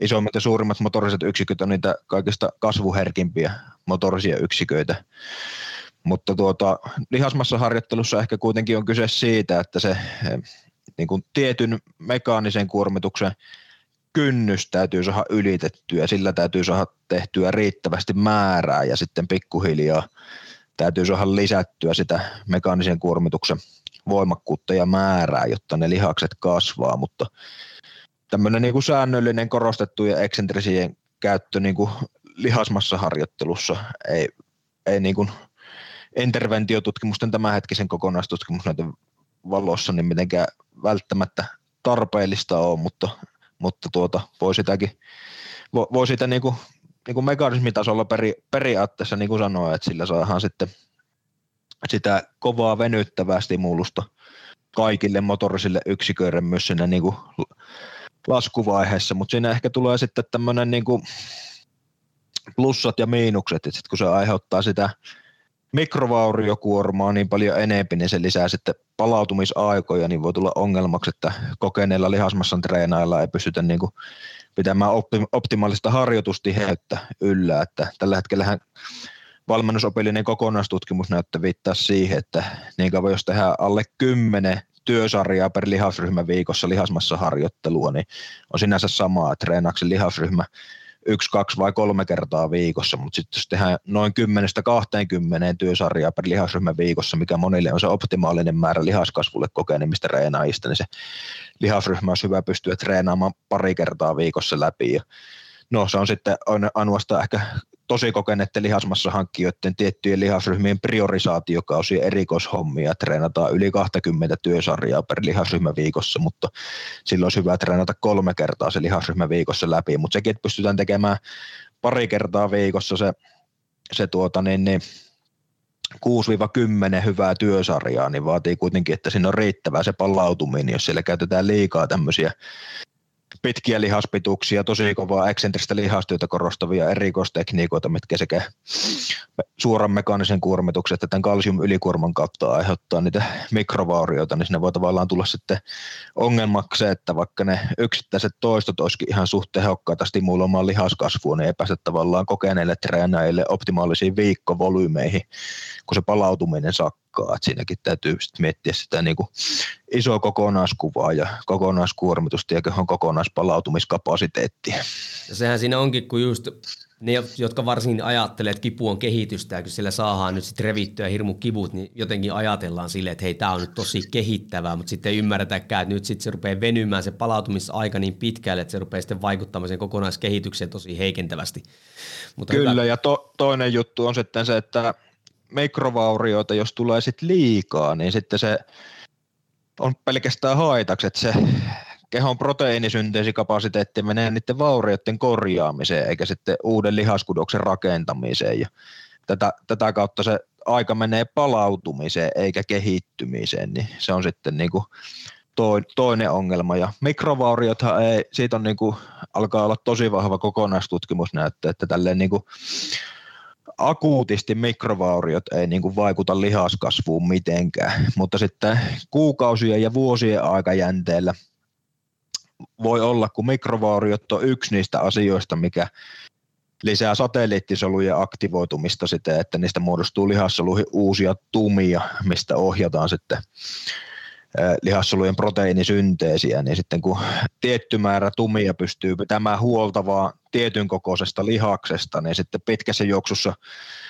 isommat ja suurimmat motoriset yksiköt on niitä kaikista kasvuherkimpiä motorisia yksiköitä. Mutta tuota, lihasmassa harjoittelussa ehkä kuitenkin on kyse siitä, että se niin kuin tietyn mekaanisen kuormituksen kynnys täytyy saada ylitettyä, sillä täytyy saada tehtyä riittävästi määrää ja sitten pikkuhiljaa täytyy saada lisättyä sitä mekaanisen kuormituksen voimakkuutta ja määrää, jotta ne lihakset kasvaa, mutta tämmöinen niin kuin säännöllinen korostettu ja eksentrisien käyttö niin kuin lihasmassaharjoittelussa ei, ei niin kuin interventiotutkimusten tämänhetkisen kokonaistutkimusnäytön valossa niin mitenkään välttämättä tarpeellista ole, mutta, mutta tuota, voi sitäkin voi, voi sitä niin kuin, niin kuin mekanismitasolla peri, periaatteessa niin kuin sanoa, että sillä saadaan sitten sitä kovaa venyttävää stimulusta kaikille motorisille yksiköille myös siinä niin kuin laskuvaiheessa, mutta siinä ehkä tulee sitten tämmöinen niin kuin plussat ja miinukset, että kun se aiheuttaa sitä mikrovauriokuormaa niin paljon enempi, niin se lisää sitten palautumisaikoja, niin voi tulla ongelmaksi, että kokeneilla lihasmassan treenailla ei pystytä niin kuin pitämään optimaalista harjoitustiheyttä yllä, että tällä hetkellä valmennusopillinen kokonaistutkimusnäyttö viittaa siihen, että niin kauan jos tehdään alle 10 työsarjaa per lihasryhmä viikossa lihasmassa harjoittelua, niin on sinänsä sama, että treenaaksen lihasryhmä yksi, kaksi vai kolme kertaa viikossa, mutta sitten jos tehdään noin 10-20 työsarjaa per lihasryhmä viikossa, mikä monille on se optimaalinen määrä lihaskasvulle kokenemista reenaajista, niin se lihasryhmä olisi hyvä pystyä treenaamaan pari kertaa viikossa läpi. No se on sitten ainoastaan ehkä tosi kokeneiden lihasmassa hankkijoiden tiettyjen lihasryhmien priorisaatiokausi erikoishommia. Treenataan yli 20 työsarjaa per lihasryhmä viikossa, mutta silloin olisi hyvä treenata kolme kertaa se lihasryhmä viikossa läpi. Mutta sekin, että pystytään tekemään pari kertaa viikossa se, se tuota, niin, niin 6-10 hyvää työsarjaa, niin vaatii kuitenkin, että siinä on riittävää se palautuminen, jos siellä käytetään liikaa tämmöisiä pitkiä lihaspituuksia, tosi kovaa eksentristä lihastyötä korostavia erikoistekniikoita, mitkä sekä suoran mekaanisen kuormituksen että tämän kalsium ylikuorman kautta aiheuttaa niitä mikrovaurioita, niin sinne voi tavallaan tulla sitten ongelmaksi että vaikka ne yksittäiset toistot olisikin ihan suht tehokkaita stimuloimaan lihaskasvua, niin ei pääse tavallaan kokeneille treenaajille optimaalisiin viikkovolyymeihin, kun se palautuminen sakkaa aikaa. Et siinäkin täytyy sit miettiä sitä niin kuin isoa kokonaiskuvaa ja kokonaiskuormitusta ja kehon kokonaispalautumiskapasiteettia. Ja sehän siinä onkin, kun just ne, jotka varsin ajattelee, että kipu on kehitystä ja kun sillä saadaan nyt sitten revittyä hirmu kivut, niin jotenkin ajatellaan silleen, että hei, tämä on nyt tosi kehittävää, mutta sitten ei ymmärretäkään, että nyt sitten se rupeaa venymään se palautumisaika niin pitkälle, että se rupeaa sitten vaikuttamaan sen kokonaiskehitykseen tosi heikentävästi. Mutta Kyllä, hyvä. ja to, toinen juttu on sitten se, että mikrovaurioita, jos tulee sitten liikaa, niin sitten se on pelkästään haitaksi, että se kehon proteiinisynteesikapasiteetti menee niiden vaurioiden korjaamiseen eikä sitten uuden lihaskudoksen rakentamiseen. Ja tätä, tätä kautta se aika menee palautumiseen eikä kehittymiseen, niin se on sitten niin kuin toinen ongelma. Ja mikrovauriothan ei, siitä on niin kuin, alkaa olla tosi vahva kokonaistutkimusnäyttö, että tälleen niin kuin akuutisti mikrovauriot ei niin kuin vaikuta lihaskasvuun mitenkään, mutta sitten kuukausien ja vuosien aikajänteellä voi olla, kun mikrovauriot on yksi niistä asioista, mikä lisää satelliittisolujen aktivoitumista siten, että niistä muodostuu lihassoluihin uusia tumia, mistä ohjataan sitten lihassolujen proteiinisynteesiä, niin sitten kun tietty määrä tumia pystyy pitämään huolta vaan tietyn kokoisesta lihaksesta, niin sitten pitkässä juoksussa,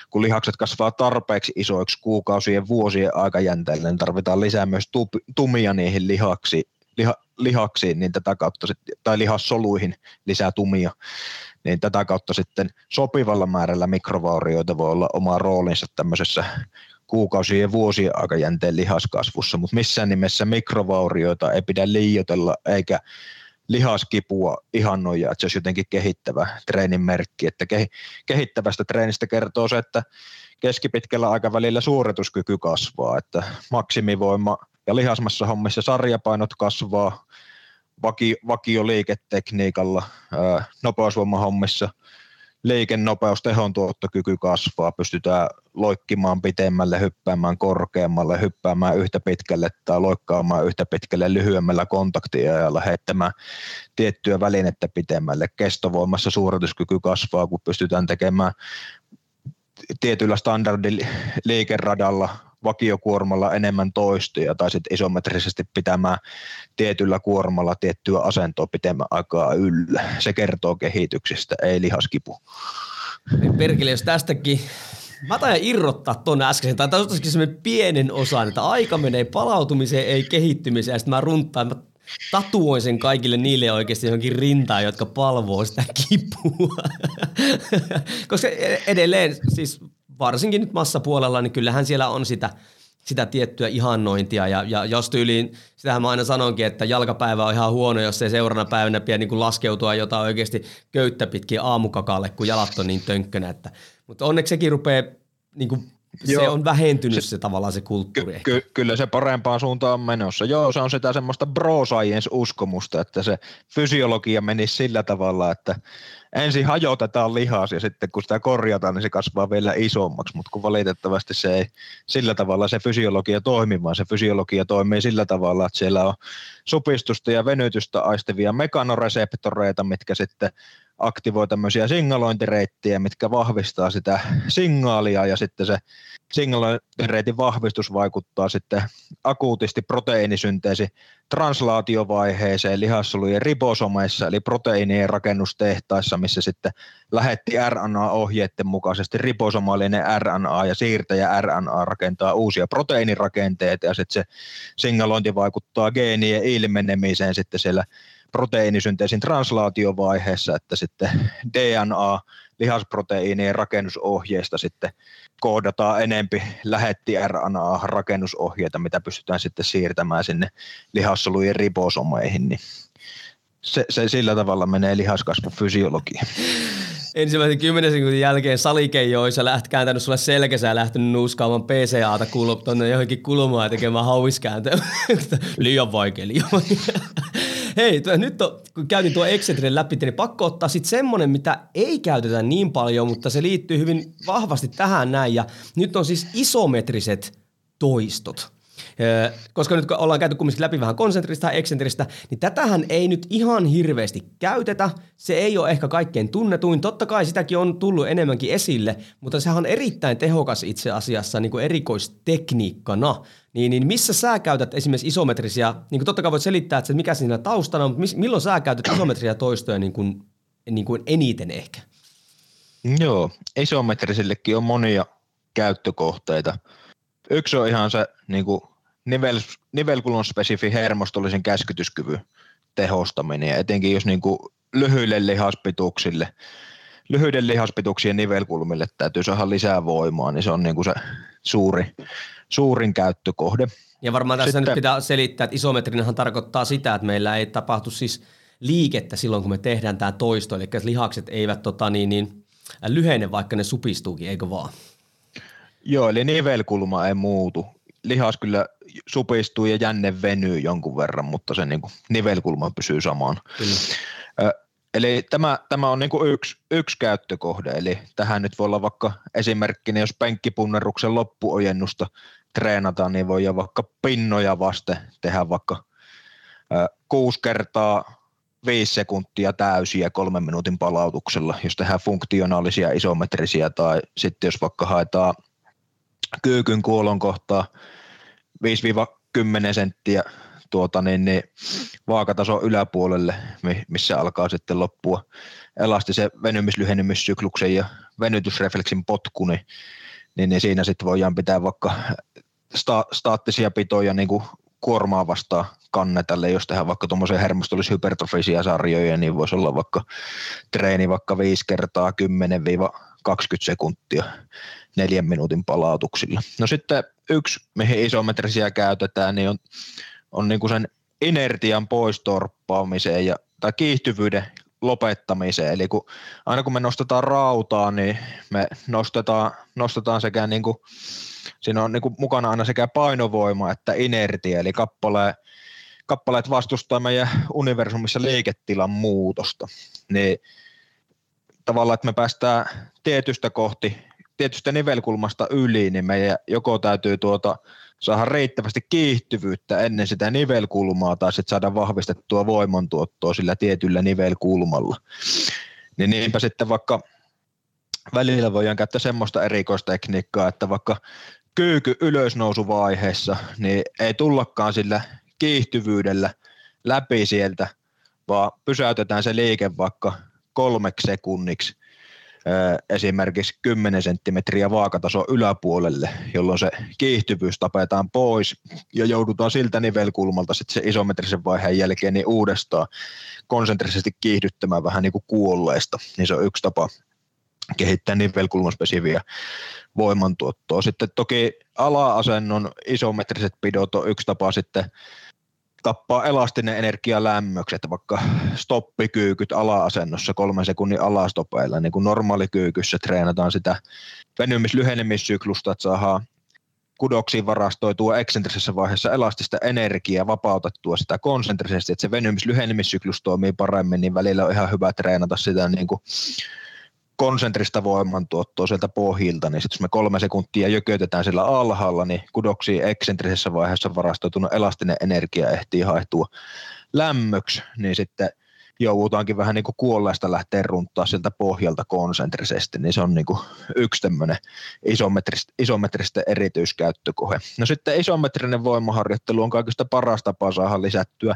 kun lihakset kasvaa tarpeeksi isoiksi kuukausien, vuosien aikajänteellä, niin tarvitaan lisää myös tumia niihin lihaksi, liha, lihaksiin, niin tätä kautta, tai lihassoluihin lisää tumia, niin tätä kautta sitten sopivalla määrällä mikrovaurioita voi olla oma roolinsa tämmöisessä kuukausien ja vuosien aikajänteen lihaskasvussa, mutta missään nimessä mikrovaurioita ei pidä liioitella eikä lihaskipua ihannoja, että se olisi jotenkin kehittävä treenin merkki. Että kehittävästä treenistä kertoo se, että keskipitkällä aikavälillä suorituskyky kasvaa, että maksimivoima ja lihasmassa hommissa sarjapainot kasvaa, vaki, vakioliiketekniikalla, nopeusvoimahommissa – liikennopeus, tehon tuottokyky kasvaa, pystytään loikkimaan pitemmälle, hyppäämään korkeammalle, hyppäämään yhtä pitkälle tai loikkaamaan yhtä pitkälle lyhyemmällä kontaktiajalla, heittämään tiettyä välinettä pitemmälle. Kestovoimassa suorituskyky kasvaa, kun pystytään tekemään tietyllä standardiliikeradalla vakiokuormalla enemmän toistoja tai sitten isometrisesti pitämään tietyllä kuormalla tiettyä asentoa pitemmän aikaa yllä. Se kertoo kehityksestä, ei lihaskipu. Niin perkele, jos tästäkin Mä taidan irrottaa tuonne äskeisen, tai tämä semmoinen pienen osan, että aika menee palautumiseen, ei kehittymiseen, ja sitten mä runtaan, mä tatuoin sen kaikille niille oikeasti johonkin rintaan, jotka palvoo sitä kipua. Koska e- edelleen, siis varsinkin nyt massapuolella, niin kyllähän siellä on sitä, sitä tiettyä ihannointia. Ja, ja jos tyyliin, sitähän mä aina sanonkin, että jalkapäivä on ihan huono, jos ei seurana päivänä pidä niin kuin laskeutua jotain oikeasti köyttä pitkin aamukakalle, kun jalat on niin tönkkönä. Että, mutta onneksi sekin rupeaa niin kuin Joo. se on vähentynyt se, se tavallaan se kulttuuri. Ky- ky- kyllä se parempaan suuntaan on menossa. Joo, se on sitä semmoista bro uskomusta, että se fysiologia menisi sillä tavalla, että ensin hajotetaan lihas ja sitten kun sitä korjataan, niin se kasvaa vielä isommaksi, mutta kun valitettavasti se ei sillä tavalla se fysiologia toimi, vaan se fysiologia toimii sillä tavalla, että siellä on supistusta ja venytystä aistivia mekanoreseptoreita, mitkä sitten aktivoi tämmöisiä signalointireittejä, mitkä vahvistaa sitä signaalia ja sitten se signalointireitin vahvistus vaikuttaa sitten akuutisti proteiinisynteesi translaatiovaiheeseen lihassolujen ribosomeissa eli proteiinien rakennustehtaissa, missä sitten lähetti RNA-ohjeiden mukaisesti ribosomaalinen RNA ja siirtäjä RNA rakentaa uusia proteiinirakenteita ja sitten se signalointi vaikuttaa geenien ilmenemiseen sitten siellä proteiinisynteesin translaatiovaiheessa, että sitten DNA lihasproteiinien rakennusohjeista sitten koodataan enempi lähetti RNA-rakennusohjeita, mitä pystytään sitten siirtämään sinne lihassolujen ribosomeihin, niin se, se sillä tavalla menee lihaskasvufysiologia. Ensimmäisen kymmenen sekunnin jälkeen salikeijoissa läht kääntänyt sulle selkäsä ja lähtenyt nuuskaamaan PCAta kulma, tonne johonkin kulmaan ja tekemään hauiskääntöä. liian vaikea, liian vaikea. Hei, tuo, nyt on, kun käytin tuo Excentrin läpi, niin pakko ottaa sitten semmoinen, mitä ei käytetä niin paljon, mutta se liittyy hyvin vahvasti tähän näin. Ja nyt on siis isometriset toistot. Koska nyt kun ollaan käyty kumminkin läpi vähän konsentrista ja eksentristä, niin tätähän ei nyt ihan hirveästi käytetä. Se ei ole ehkä kaikkein tunnetuin. Totta kai sitäkin on tullut enemmänkin esille, mutta sehän on erittäin tehokas itse asiassa niin kuin erikoistekniikkana. Niin, niin missä sä käytät esimerkiksi isometrisiä, niin kuin totta kai voit selittää, että mikä siinä taustana on, mutta milloin sä käytät isometrisiä toistoja niin kuin, niin kuin eniten ehkä? Joo, isometrisillekin on monia käyttökohteita. Yksi on ihan se niin kuin nivel, nivelkulon spesifi hermostollisen käskytyskyvyn tehostaminen, ja etenkin jos niin kuin lyhyille lihaspituksille, lyhyiden lihaspituksien nivelkulmille täytyy saada lisää voimaa, niin se on niin kuin se suuri, suurin käyttökohde. Ja varmaan tässä Sitten, nyt pitää selittää, että isometrinahan tarkoittaa sitä, että meillä ei tapahtu siis liikettä silloin, kun me tehdään tämä toisto, eli lihakset eivät tota, niin, niin, lyhene, vaikka ne supistuukin, eikö vaan? Joo, eli nivelkulma ei muutu. Lihas kyllä supistuu ja jänne venyy jonkun verran, mutta se niin kuin nivelkulma pysyy samaan. Kyllä. Eli tämä, tämä on niin kuin yksi, yksi käyttökohde, eli tähän nyt voi olla vaikka esimerkkinä, jos penkkipunneruksen loppuojennusta treenataan, niin voi vaikka pinnoja vasten tehdä vaikka ö, kuusi kertaa viisi sekuntia täysiä kolmen minuutin palautuksella, jos tehdään funktionaalisia isometrisiä tai sitten jos vaikka haetaan kyykyn kuolon kohtaa 5-10 senttiä tuota, niin, niin, vaakatason yläpuolelle, missä alkaa sitten loppua elastisen venymislyhennymissykluksen ja venytysrefleksin potku, niin, niin, niin siinä sitten voidaan pitää vaikka sta, staattisia pitoja niin kuin kuormaa vastaan kannetalle, jos tehdään vaikka tuommoisia hermostollishypertrofisia sarjoja, niin voisi olla vaikka treeni vaikka 5 kertaa 10-20 sekuntia neljän minuutin palautuksilla. No sitten yksi, mihin isometrisiä käytetään, niin on, on niin kuin sen inertian poistorppaamiseen ja, tai kiihtyvyyden lopettamiseen. Eli kun, aina kun me nostetaan rautaa, niin me nostetaan, nostetaan sekä niin kuin, siinä on niin kuin mukana aina sekä painovoima että inertia, eli kappaleen, kappaleet vastustaa meidän universumissa liiketilan muutosta. Niin tavallaan, että me päästään tietystä kohti tietystä nivelkulmasta yli, niin meidän joko täytyy tuota saada riittävästi kiihtyvyyttä ennen sitä nivelkulmaa tai sitten saada vahvistettua voimantuottoa sillä tietyllä nivelkulmalla. Niin niinpä sitten vaikka välillä voidaan käyttää semmoista erikoistekniikkaa, että vaikka kyyky ylösnousuvaiheessa, niin ei tullakaan sillä kiihtyvyydellä läpi sieltä, vaan pysäytetään se liike vaikka kolmeksi sekunniksi esimerkiksi 10 senttimetriä vaakataso yläpuolelle, jolloin se kiihtyvyys tapetaan pois ja joudutaan siltä nivelkulmalta sitten se isometrisen vaiheen jälkeen niin uudestaan konsentrisesti kiihdyttämään vähän niin kuin kuolleesta, niin se on yksi tapa kehittää nivelkulmaspesiviä voimantuottoa. Sitten toki ala-asennon isometriset pidot on yksi tapa sitten tappaa elastinen energia lämmöksi, että vaikka stoppikyykyt ala-asennossa kolmen sekunnin alastopeilla, niin kuin normaalikyykyssä treenataan sitä venymis-lyhenemissyklusta, että saadaan kudoksiin varastoitua eksentrisessä vaiheessa elastista energiaa, vapautettua sitä konsentrisesti, että se venymis-lyhenemissyklus toimii paremmin, niin välillä on ihan hyvä treenata sitä niin kuin konsentrista voimantuottoa sieltä pohjilta, niin sitten jos me kolme sekuntia jökötetään sillä alhaalla, niin kudoksiin eksentrisessä vaiheessa varastoitunut elastinen energia ehtii haehtua lämmöksi, niin sitten joudutaankin vähän niin kuin kuolleesta lähteä runttaa sieltä pohjalta konsentrisesti, niin se on niin kuin yksi tämmöinen isometristä, isometristä erityiskäyttökohe. No sitten isometrinen voimaharjoittelu on kaikista paras tapa saada lisättyä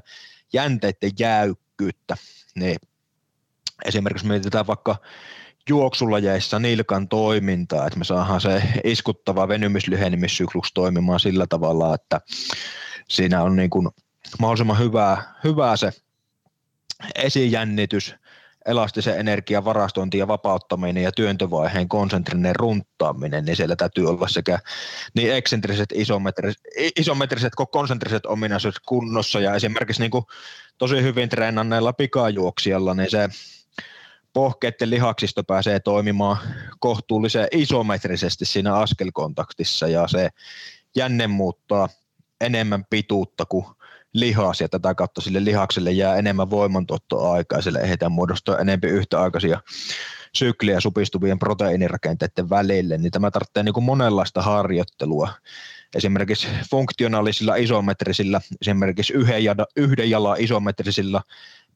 jänteiden jäykkyyttä. Niin esimerkiksi mietitään vaikka juoksulajeissa nilkan toimintaa, että me saadaan se iskuttava venymislyhenemissyklus toimimaan sillä tavalla, että siinä on niin kuin mahdollisimman hyvää, hyvää se esijännitys, elastisen energian varastointi ja vapauttaminen ja työntövaiheen konsentrinen runttaaminen, niin siellä täytyy olla sekä niin eksentriset, isometriset, isometriset kuin konsentriset ominaisuudet kunnossa. Ja esimerkiksi niin kuin tosi hyvin treenanneella pikajuoksijalla, niin se pohkeiden lihaksisto pääsee toimimaan kohtuullisen isometrisesti siinä askelkontaktissa ja se jänne muuttaa enemmän pituutta kuin lihas ja tätä kautta sille lihakselle jää enemmän voimantuottoaikaa, sille ehditään muodostua enemmän yhtäaikaisia sykliä supistuvien proteiinirakenteiden välille, niin tämä tarvitsee niin kuin monenlaista harjoittelua. Esimerkiksi funktionaalisilla isometrisillä, esimerkiksi yhden, jada, yhden jalan isometrisillä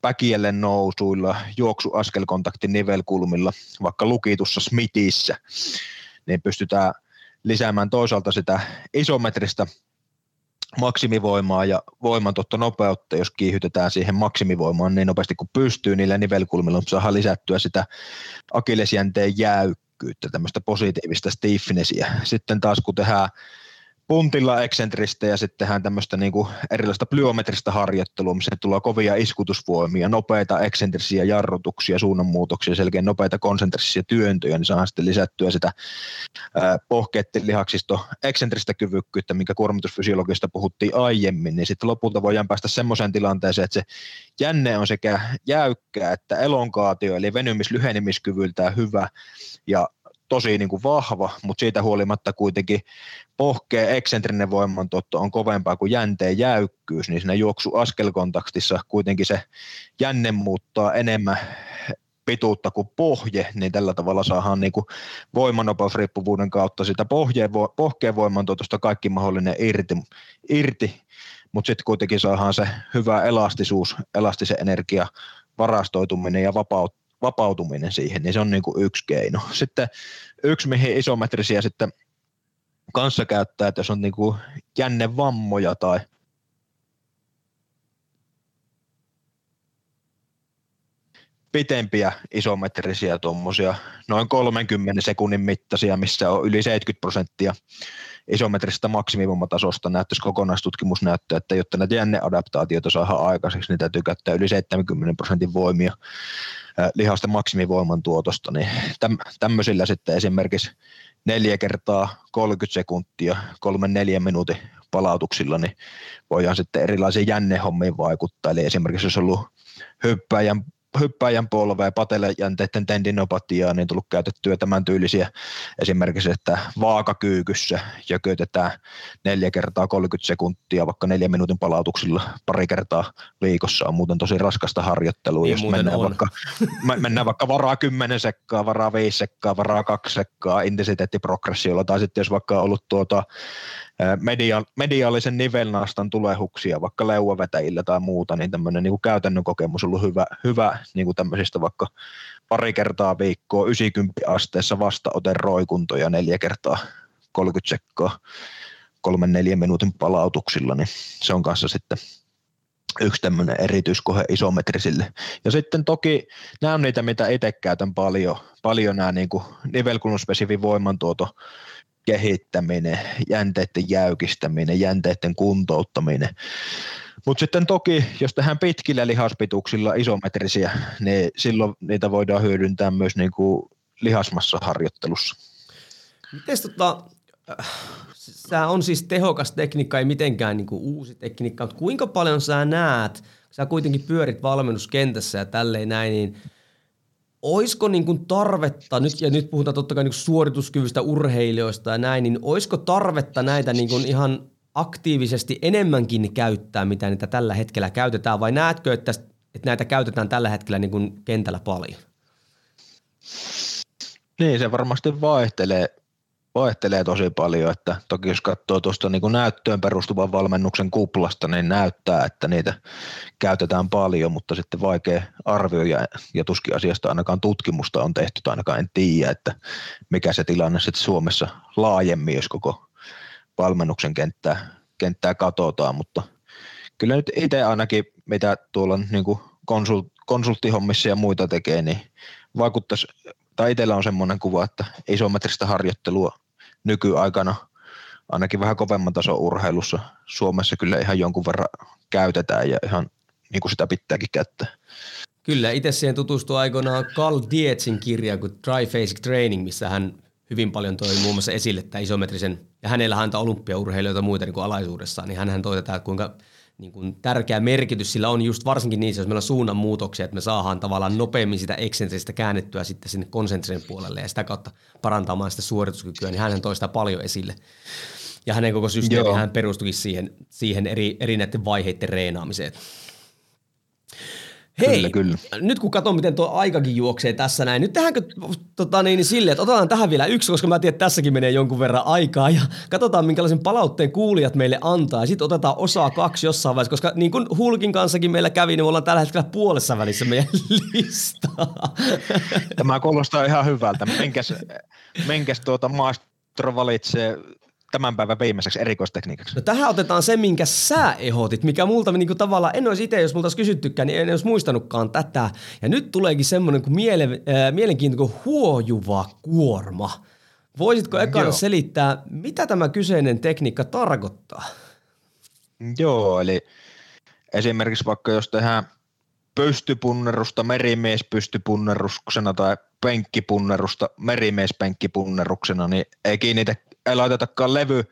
päkielle nousuilla, juoksuaskelkontaktin nivelkulmilla, vaikka lukitussa Smithissä, niin pystytään lisäämään toisaalta sitä isometristä maksimivoimaa ja nopeutta, jos kiihytetään siihen maksimivoimaan niin nopeasti kuin pystyy niillä nivelkulmilla, saadaan lisättyä sitä akillesjänteen jäykkyyttä, tämmöistä positiivista stiffnessia. Sitten taas kun tehdään puntilla eksentristä ja sitten tehdään tämmöistä niin kuin erilaista plyometrista harjoittelua, missä tulee kovia iskutusvoimia, nopeita eksentrisiä jarrutuksia, suunnanmuutoksia, selkeä nopeita konsentrisia työntöjä, niin saadaan sitten lisättyä sitä pohkeiden lihaksisto eksentristä kyvykkyyttä, minkä kuormitusfysiologista puhuttiin aiemmin, niin sitten lopulta voidaan päästä semmoiseen tilanteeseen, että se jänne on sekä jäykkä että elonkaatio, eli venymis-lyhenemiskyvyltään hyvä, ja tosi niin kuin vahva, mutta siitä huolimatta kuitenkin pohkeen eksentrinen voimantuotto on kovempaa kuin jänteen jäykkyys, niin siinä juoksu askelkontaktissa kuitenkin se jänne muuttaa enemmän pituutta kuin pohje, niin tällä tavalla saadaan niin voimanopeusriippuvuuden kautta sitä pohjeen, pohkeen voimantuotosta kaikki mahdollinen irti, irti. Mutta sitten kuitenkin saadaan se hyvä elastisuus, elastisen energia varastoituminen ja vapaut, vapautuminen siihen, niin se on niin kuin yksi keino. Sitten yksi, mihin isometrisiä sitten kanssa käyttää, että jos on niin kuin jännevammoja tai pitempiä isometrisiä tuommoisia, noin 30 sekunnin mittaisia, missä on yli 70 prosenttia isometrisestä maksimivoimatasosta näyttäisi kokonaistutkimus näyttää, että jotta näitä jänneadaptaatioita saadaan aikaiseksi, niin täytyy käyttää yli 70 prosentin voimia lihasten maksimivoiman tuotosta, niin täm, tämmöisillä sitten esimerkiksi neljä kertaa 30 sekuntia, kolmen neljän minuutin palautuksilla, niin voidaan sitten erilaisiin jännehommiin vaikuttaa. Eli esimerkiksi jos on ollut hyppäjän hyppäjän polvea, patelejänteiden tendinopatiaa, niin tullut käytettyä tämän tyylisiä esimerkiksi, että vaakakyykyssä jökötetään neljä kertaa 30 sekuntia, vaikka neljä minuutin palautuksilla pari kertaa viikossa on muuten tosi raskasta harjoittelua, niin jos mennään on. vaikka, mennään vaikka varaa 10 sekkaa, varaa 5 sekkaa, varaa 2 sekkaa intensiteettiprogressiolla, tai sitten jos vaikka on ollut tuota media, mediaalisen nivelnastan tulehuksia vaikka leuavetäjillä tai muuta, niin tämmöinen niin kuin käytännön kokemus on ollut hyvä, hyvä niin kuin tämmöisistä vaikka pari kertaa viikkoa 90 asteessa vastaoten roikuntoja neljä kertaa 30 sekkaa kolmen neljän minuutin palautuksilla, niin se on kanssa sitten yksi tämmöinen erityiskohe isometrisille. Ja sitten toki nämä on niitä, mitä itse käytän paljon, paljon nämä niin nivelkulmaspesifin voimantuoto kehittäminen, jänteiden jäykistäminen, jänteiden kuntouttaminen. Mutta sitten toki, jos tehdään pitkillä lihaspituuksilla isometrisiä, niin silloin niitä voidaan hyödyntää myös niin kuin lihasmassaharjoittelussa. Miten tota, sä on siis tehokas tekniikka, ei mitenkään niin kuin uusi tekniikka, mutta kuinka paljon sä näet, sä kuitenkin pyörit valmennuskentässä ja tälleen näin, niin – oisko niin kuin tarvetta, nyt, ja nyt puhutaan totta kai niin suorituskyvystä urheilijoista ja näin, niin oisko tarvetta näitä niin kuin ihan aktiivisesti enemmänkin käyttää, mitä niitä tällä hetkellä käytetään, vai näetkö, että, että näitä käytetään tällä hetkellä niin kuin kentällä paljon? Niin, se varmasti vaihtelee, vaihtelee tosi paljon, että toki jos katsoo tuosta niin kuin näyttöön perustuvan valmennuksen kuplasta, niin näyttää, että niitä käytetään paljon, mutta sitten vaikea arvioida ja tuskin asiasta ainakaan tutkimusta on tehty tai ainakaan en tiedä, että mikä se tilanne sitten Suomessa laajemmin, jos koko valmennuksen kenttää, kenttää katsotaan, mutta kyllä nyt itse ainakin, mitä tuolla niin kuin konsult, konsulttihommissa ja muita tekee, niin vaikuttaisi, tai itsellä on semmoinen kuva, että isometristä harjoittelua nykyaikana ainakin vähän kovemman tason urheilussa Suomessa kyllä ihan jonkun verran käytetään ja ihan niin kuin sitä pitääkin käyttää. Kyllä, itse siihen tutustui aikoinaan Carl Dietzin kirja kuin Dry Basic Training, missä hän hyvin paljon toi muun muassa esille tämä isometrisen, ja hänellä häntä olympiaurheilijoita muita niin kuin alaisuudessaan, niin hän toi tätä, kuinka niin kuin tärkeä merkitys sillä on just varsinkin niissä, jos meillä on suunnanmuutoksia, että me saadaan tavallaan nopeammin sitä eksentristä käännettyä sitten sinne konsentrisen puolelle ja sitä kautta parantamaan sitä suorituskykyä, niin hän toista paljon esille. Ja hänen koko systeemi hän perustukin siihen, siihen eri, eri näiden vaiheiden reenaamiseen. Hei, kyllä, kyllä. nyt kun katson, miten tuo aikakin juoksee tässä näin, nyt tehdäänkö tota, niin, niin silleen, että otetaan tähän vielä yksi, koska mä tiedän, että tässäkin menee jonkun verran aikaa ja katsotaan, minkälaisen palautteen kuulijat meille antaa ja sitten otetaan osaa kaksi jossain vaiheessa, koska niin kuin Hulkin kanssakin meillä kävi, niin me ollaan tällä hetkellä puolessa välissä meidän listaa. Tämä kuulostaa ihan hyvältä. Menkäs, menkäs tuota maestro valitsee tämän päivän viimeiseksi erikoistekniikaksi? No tähän otetaan se, minkä sä ehdotit, mikä multa niinku tavallaan, en olisi itse, jos multa olisi kysyttykään, niin en olisi muistanutkaan tätä. Ja nyt tuleekin semmoinen kuin miele, äh, mielenkiintoinen huojuva kuorma. Voisitko ekaan selittää, mitä tämä kyseinen tekniikka tarkoittaa? Joo, eli esimerkiksi vaikka jos tehdään pystypunnerusta merimiespystypunneruksena tai penkkipunnerusta merimiespenkkipunneruksena, niin ei kiinnitä ei laitetakaan levy,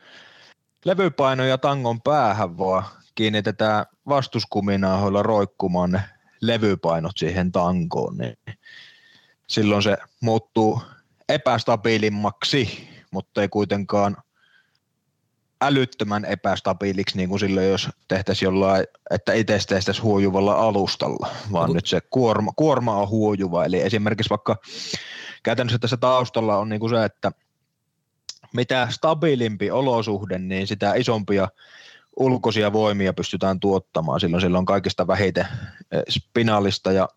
levypainoja tangon päähän, vaan kiinnitetään vastuskuminaahoilla roikkumaan ne levypainot siihen tankoon, niin silloin se muuttuu epästabiilimmaksi, mutta ei kuitenkaan älyttömän epästabiiliksi, niin kuin silloin, jos tehtäisiin jollain, että itse tehtäisiin huojuvalla alustalla, vaan nyt se kuorma, kuorma on huojuva. Eli esimerkiksi vaikka käytännössä tässä taustalla on niin kuin se, että – mitä stabiilimpi olosuhde, niin sitä isompia ulkoisia voimia pystytään tuottamaan. Silloin, silloin on kaikista vähiten eh, spinaalista ja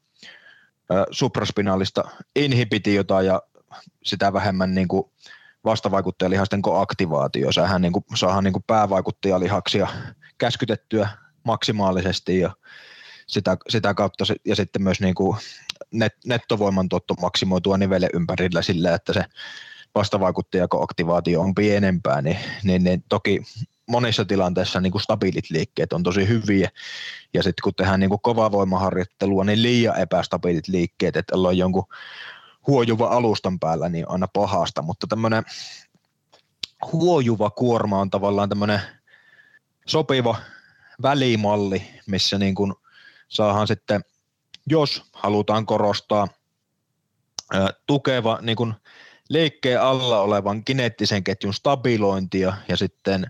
supraspinaalista inhibitiota ja sitä vähemmän niin kuin vastavaikuttajalihasten aktivaatio. Sähän niin kuin, saadaan niin kuin päävaikuttajalihaksia käskytettyä maksimaalisesti ja sitä, sitä kautta ja sitten myös niin kuin net, nettovoiman tuotto maksimoitua nivelle ympärillä sillä, että se vastavaikuttajako-aktivaatio on pienempää, niin, niin, niin toki monissa tilanteissa niin kuin stabiilit liikkeet on tosi hyviä. Ja sitten kun tehdään niin kuin kovavoimaharjoittelua, niin liian epästabiilit liikkeet, että ollaan jonkun huojuva alustan päällä, niin aina pahasta. Mutta tämmöinen huojuva kuorma on tavallaan tämmöinen sopiva välimalli, missä niin kuin saadaan sitten, jos halutaan korostaa tukeva niin kuin liikkeen alla olevan kineettisen ketjun stabilointia ja sitten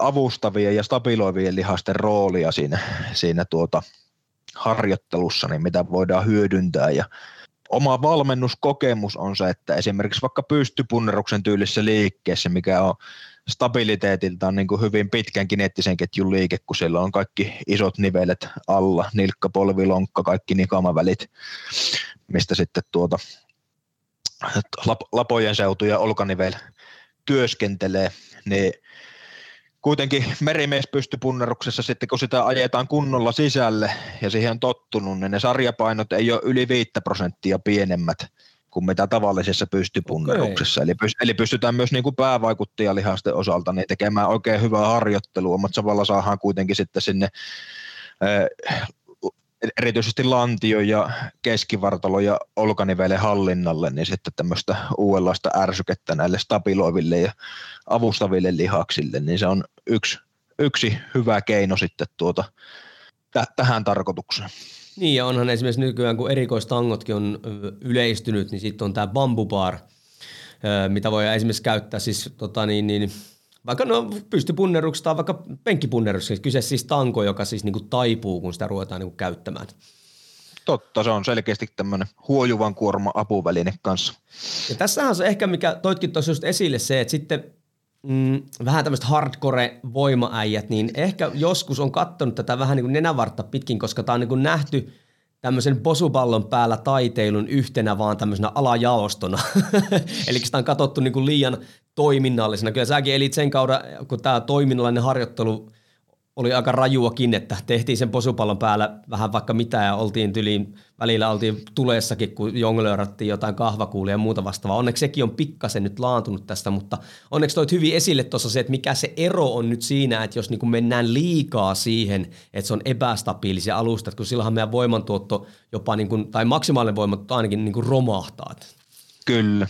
avustavien ja stabiloivien lihasten roolia siinä, siinä tuota harjoittelussa, niin mitä voidaan hyödyntää. Ja oma valmennuskokemus on se, että esimerkiksi vaikka pystypunneruksen tyylissä liikkeessä, mikä on stabiliteetiltaan niin kuin hyvin pitkän kineettisen ketjun liike, kun siellä on kaikki isot nivelet alla, nilkka, polvi, lonkka, kaikki nikamavälit, mistä sitten tuota lapojen seutu ja olkanivel työskentelee, niin kuitenkin merimies pystypunneruksessa sitten kun sitä ajetaan kunnolla sisälle ja siihen on tottunut, niin ne sarjapainot ei ole yli 5 prosenttia pienemmät kuin mitä tavallisessa pystypunneruksessa. Eli, eli pystytään myös niin kuin päävaikuttajalihasten osalta niin tekemään oikein hyvää harjoittelua, mutta samalla saadaan kuitenkin sitten sinne erityisesti lantio ja keskivartalo ja olkanivelen hallinnalle, niin sitten tämmöistä uudenlaista ärsykettä näille stabiloiville ja avustaville lihaksille, niin se on yksi, yksi hyvä keino sitten tuota, t- tähän tarkoitukseen. Niin ja onhan esimerkiksi nykyään, kun erikoistangotkin on yleistynyt, niin sitten on tämä bambubar, mitä voi esimerkiksi käyttää siis tota niin, niin, vaikka no pystypunneruksesta tai vaikka penkkipunneruksesta, kyse siis tanko, joka siis niinku taipuu, kun sitä ruvetaan niinku käyttämään. Totta, se on selkeästi tämmöinen huojuvan kuorma apuväline kanssa. Ja tässähän on se ehkä, mikä toitkin tuossa just esille se, että sitten mm, vähän tämmöiset hardcore-voimaäijät, niin ehkä joskus on katsonut tätä vähän niin kuin nenävartta pitkin, koska tämä on niin kuin nähty tämmöisen posupallon päällä taiteilun yhtenä vaan tämmöisenä alajaostona. Eli sitä on katsottu niin kuin liian toiminnallisena. Kyllä säkin elit sen kauden, kun tämä toiminnallinen harjoittelu oli aika rajuakin, että tehtiin sen posupallon päällä vähän vaikka mitä ja oltiin tyliin, välillä oltiin tulessakin, kun jonglöörattiin jotain kahvakuulia ja muuta vastaavaa. Onneksi sekin on pikkasen nyt laantunut tästä, mutta onneksi toit hyvin esille tuossa se, että mikä se ero on nyt siinä, että jos niin mennään liikaa siihen, että se on epästabiilisia alustat, kun silloinhan meidän voimantuotto jopa, niin kuin, tai maksimaalinen voimantuotto ainakin niin kuin romahtaa. Kyllä.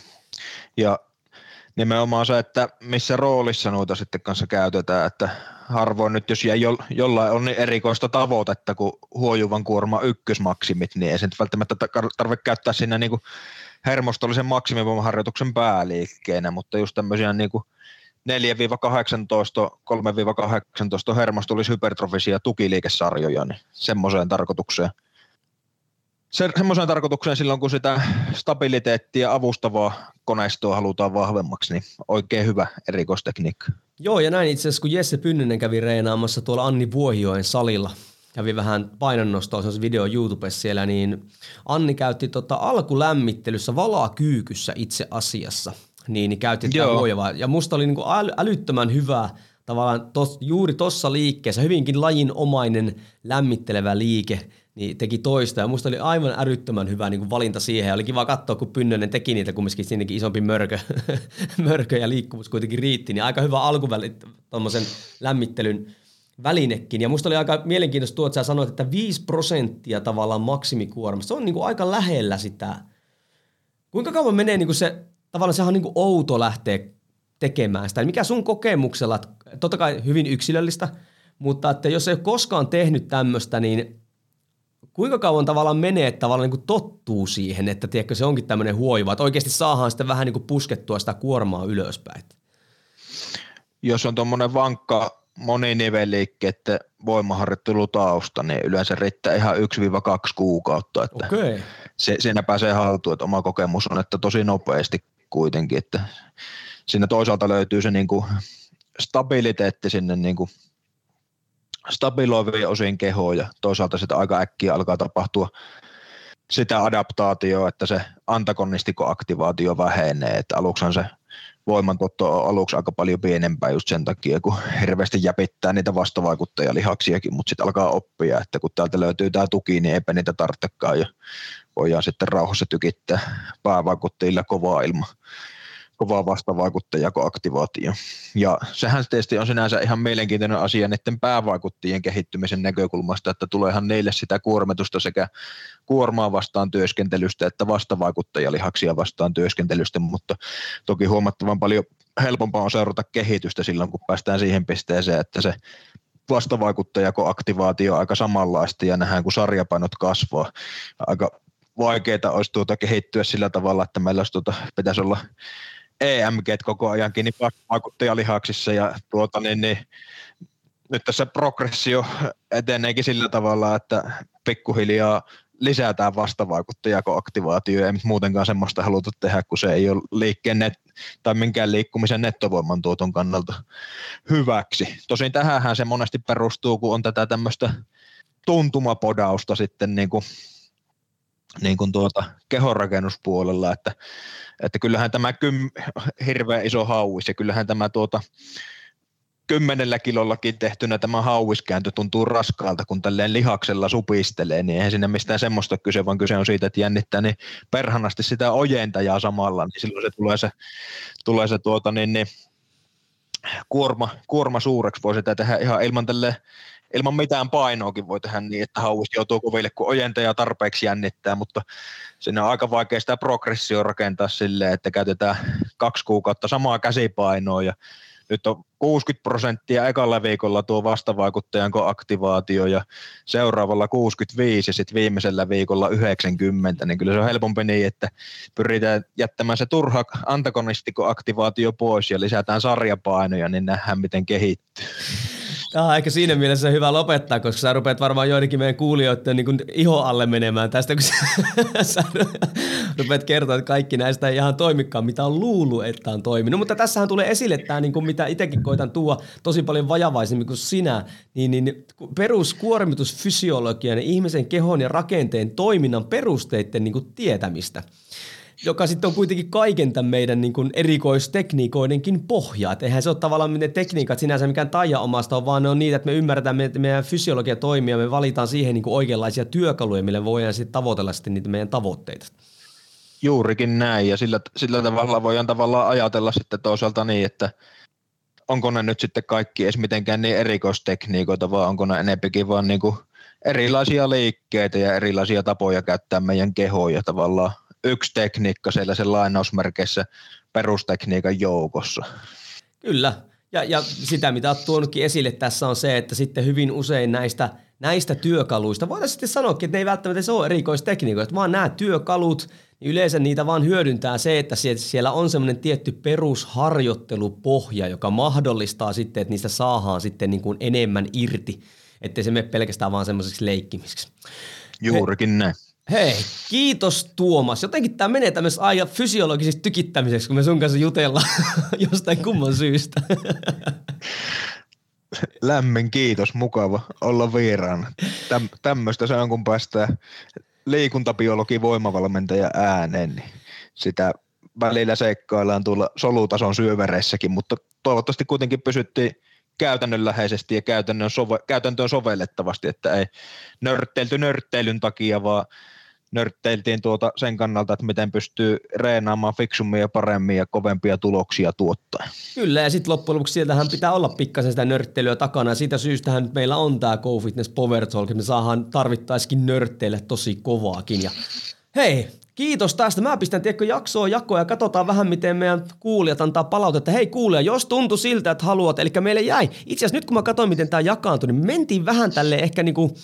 Ja nimenomaan se, että missä roolissa noita sitten kanssa käytetään, että harvoin nyt, jos jäi jo, jollain on niin erikoista tavoitetta kuin huojuvan kuorma ykkösmaksimit, niin ei se välttämättä tarvitse käyttää siinä niin hermostollisen maksimivoimaharjoituksen pääliikkeenä, mutta just tämmöisiä niin kuin 4-18, 3-18 hermostollishypertrofisia tukiliikesarjoja, niin semmoiseen tarkoitukseen – se, semmoiseen tarkoitukseen silloin, kun sitä stabiliteettia avustavaa koneistoa halutaan vahvemmaksi, niin oikein hyvä erikoistekniikka. Joo, ja näin itse asiassa, kun Jesse Pynninen kävi reenaamassa tuolla Anni Vuohioen salilla, kävi vähän painonnostoa, se video YouTubessa siellä, niin Anni käytti tota alkulämmittelyssä valaa kyykyssä itse asiassa, niin, niin käytti tätä vuojavaa. Ja musta oli niinku äly, älyttömän hyvä tavallaan tos, juuri tuossa liikkeessä, hyvinkin lajinomainen lämmittelevä liike, niin teki toista. Ja musta oli aivan älyttömän hyvä niin kuin valinta siihen. Ja oli kiva katsoa, kun Pynnönen teki niitä, kumminkin sinnekin isompi mörkö, mörkö ja liikkuvuus kuitenkin riitti. Niin aika hyvä alkuväli tuommoisen lämmittelyn välinekin. Ja musta oli aika mielenkiintoista tuo, että sä sanoit, että 5 prosenttia tavallaan maksimikuormasta. Se on niin kuin aika lähellä sitä. Kuinka kauan menee niin kuin se, tavallaan sehän on niin kuin outo lähteä tekemään sitä. Mikä sun kokemuksella, totta kai hyvin yksilöllistä, mutta että jos ei ole koskaan tehnyt tämmöistä, niin kuinka kauan tavallaan menee, että tavallaan niin tottuu siihen, että tiedätkö, se onkin tämmöinen huoiva, että oikeasti saadaan sitten vähän niin puskettua sitä kuormaa ylöspäin? Jos on tuommoinen vankka moninivelliikkeiden voimaharjoittelutausta, niin yleensä riittää ihan 1-2 kuukautta, että okay. se, siinä pääsee haltuun, että oma kokemus on, että tosi nopeasti kuitenkin, että siinä toisaalta löytyy se niin kuin stabiliteetti sinne niin kuin stabiloivia osin kehoa ja toisaalta sitä aika äkkiä alkaa tapahtua sitä adaptaatioa, että se antagonistikoaktivaatio vähenee, että aluksihan se voimantuotto on aluksi aika paljon pienempää just sen takia, kun hirveästi jäpittää niitä vastavaikuttajalihaksiakin, mutta sitten alkaa oppia, että kun täältä löytyy tämä tuki, niin eipä niitä tarvitsekaan ja voidaan sitten rauhassa tykittää. Päävaikuttajilla kovaa ilman kovaa vastavaikuttajaa kuin aktivaatio. Ja sehän tietysti on sinänsä ihan mielenkiintoinen asia niiden päävaikuttajien kehittymisen näkökulmasta, että tuleehan neille sitä kuormitusta sekä kuormaa vastaan työskentelystä että vastavaikuttajalihaksia vastaan työskentelystä, mutta toki huomattavan paljon helpompaa on seurata kehitystä silloin, kun päästään siihen pisteeseen, että se vastavaikuttajako aktivaatio on aika samanlaista ja nähdään, kun sarjapainot kasvaa. Aika vaikeita olisi tuota kehittyä sillä tavalla, että meillä olisi tuota, pitäisi olla EMG koko ajan kiinni vaikuttajalihaksissa ja tuota, niin, niin, nyt tässä progressio eteneekin sillä tavalla, että pikkuhiljaa lisätään vastavaikuttajako-aktivaatio, ei muutenkaan semmoista haluta tehdä, kun se ei ole liikkeen net- tai minkään liikkumisen nettovoiman tuoton kannalta hyväksi. Tosin tähän se monesti perustuu, kun on tätä tämmöistä tuntumapodausta sitten niin kuin, niin kuin tuota kehonrakennuspuolella, että että kyllähän tämä kym, hirveän iso hauis ja kyllähän tämä tuota, kymmenellä kilollakin tehtynä tämä hauiskääntö tuntuu raskaalta, kun tälleen lihaksella supistelee, niin eihän sinne mistään semmoista kyse, vaan kyse on siitä, että jännittää niin perhanasti sitä ojentajaa samalla, niin silloin se tulee se, tulee se tuota, niin, niin, kuorma, kuorma suureksi, voi sitä tehdä ihan ilman tälle ilman mitään painoakin voi tehdä niin, että hauis joutuu koville, kun ojentaja tarpeeksi jännittää, mutta siinä on aika vaikea sitä progressio rakentaa silleen, että käytetään kaksi kuukautta samaa käsipainoa ja nyt on 60 prosenttia ekalla viikolla tuo vastavaikuttajan aktivaatio ja seuraavalla 65 ja sitten viimeisellä viikolla 90, niin kyllä se on helpompi niin, että pyritään jättämään se turha antagonistiko aktivaatio pois ja lisätään sarjapainoja, niin nähdään miten kehittyy. Tämä on ehkä siinä mielessä hyvä lopettaa, koska sä rupeat varmaan joidenkin meidän kuulijoiden niin iho alle menemään tästä, kun sä, sä rupeat kertoa, että kaikki näistä ei ihan toimikaan, mitä on luullut, että on toiminut. Mutta tässähän tulee esille tämä, niin kuin mitä itsekin koitan tuoda tosi paljon vajavaisemmin kuin sinä, niin, niin peruskuormitusfysiologian ja ihmisen kehon ja rakenteen toiminnan perusteiden niin kuin tietämistä joka sitten on kuitenkin kaiken tämän meidän niin kuin erikoistekniikoidenkin pohja. Et eihän se ole tavallaan ne tekniikat sinänsä mikään taija omasta vaan ne on niitä, että me ymmärretään, että meidän fysiologia toimii ja me valitaan siihen niin kuin oikeanlaisia työkaluja, millä voidaan sitten tavoitella sitten niitä meidän tavoitteita. Juurikin näin ja sillä, sillä tavalla voidaan tavallaan ajatella sitten toisaalta niin, että onko ne nyt sitten kaikki edes mitenkään niin erikoistekniikoita, vai onko ne enempikin vaan niin kuin erilaisia liikkeitä ja erilaisia tapoja käyttää meidän kehoja tavallaan yksi tekniikka siellä sen lainausmerkeissä perustekniikan joukossa. Kyllä, ja, ja sitä mitä olet tuonutkin esille tässä on se, että sitten hyvin usein näistä, näistä työkaluista, voitaisiin sitten sanoa, että ne ei välttämättä se ole erikoistekniikoita, vaan nämä työkalut, niin yleensä niitä vaan hyödyntää se, että siellä on semmoinen tietty perusharjoittelupohja, joka mahdollistaa sitten, että niistä saadaan sitten niin kuin enemmän irti, ettei se mene pelkästään vaan semmoiseksi leikkimiseksi. Juurikin näin. Hei, kiitos Tuomas. Jotenkin tämä menee tämmöisessä aika fysiologisessa tykittämiseksi, kun me sun kanssa jutellaan jostain kumman syystä. Lämmin kiitos, mukava olla vieraana. Täm, tämmöistä se on, kun päästään liikuntabiologi voimavalmentaja ääneen, niin sitä välillä seikkaillaan tuolla solutason syövereissäkin, mutta toivottavasti kuitenkin pysyttiin käytännönläheisesti ja käytännön sove, käytäntöön sovellettavasti, että ei nörtteilty nörtteilyn takia, vaan nörtteiltiin tuota sen kannalta, että miten pystyy reenaamaan fiksummin ja paremmin ja kovempia tuloksia tuottaa. Kyllä, ja sitten loppujen lopuksi sieltähän pitää olla pikkasen sitä nörtteilyä takana, siitä syystähän nyt meillä on tämä Go Fitness Power Talk, me saadaan tarvittaisikin nörtteille tosi kovaakin, ja hei, Kiitos tästä. Mä pistän tiedätkö, jaksoa jakoa ja katsotaan vähän, miten meidän kuulijat antaa palautetta. Hei kuulija, jos tuntui siltä, että haluat, eli meille jäi. Itse asiassa nyt kun mä katsoin, miten tämä jakaantui, niin mentiin vähän tälle ehkä niinku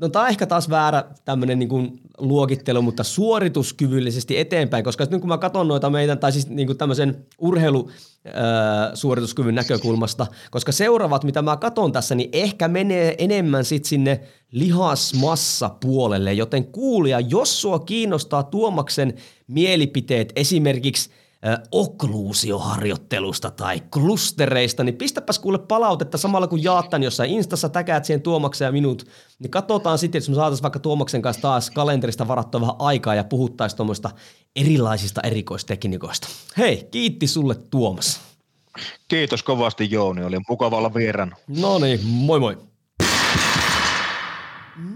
no tämä on ehkä taas väärä tämmöinen niin luokittelu, mutta suorituskyvyllisesti eteenpäin, koska nyt kun mä katson noita meidän, tai siis niin kuin tämmöisen urheilusuorituskyvyn näkökulmasta, koska seuraavat, mitä mä katson tässä, niin ehkä menee enemmän sit sinne lihasmassa puolelle, joten kuulija, jos sua kiinnostaa Tuomaksen mielipiteet esimerkiksi – okkluusioharjoittelusta tai klustereista, niin pistäpäs kuule palautetta samalla kun jaat tämän jossain Instassa, täkäät siihen Tuomaksen ja minut, niin katsotaan sitten, että me saataisiin vaikka Tuomaksen kanssa taas kalenterista varattua vähän aikaa ja puhuttaisiin tuommoista erilaisista erikoistekniikoista. Hei, kiitti sulle Tuomas. Kiitos kovasti Jouni, oli mukava olla vieraan. No niin, moi moi.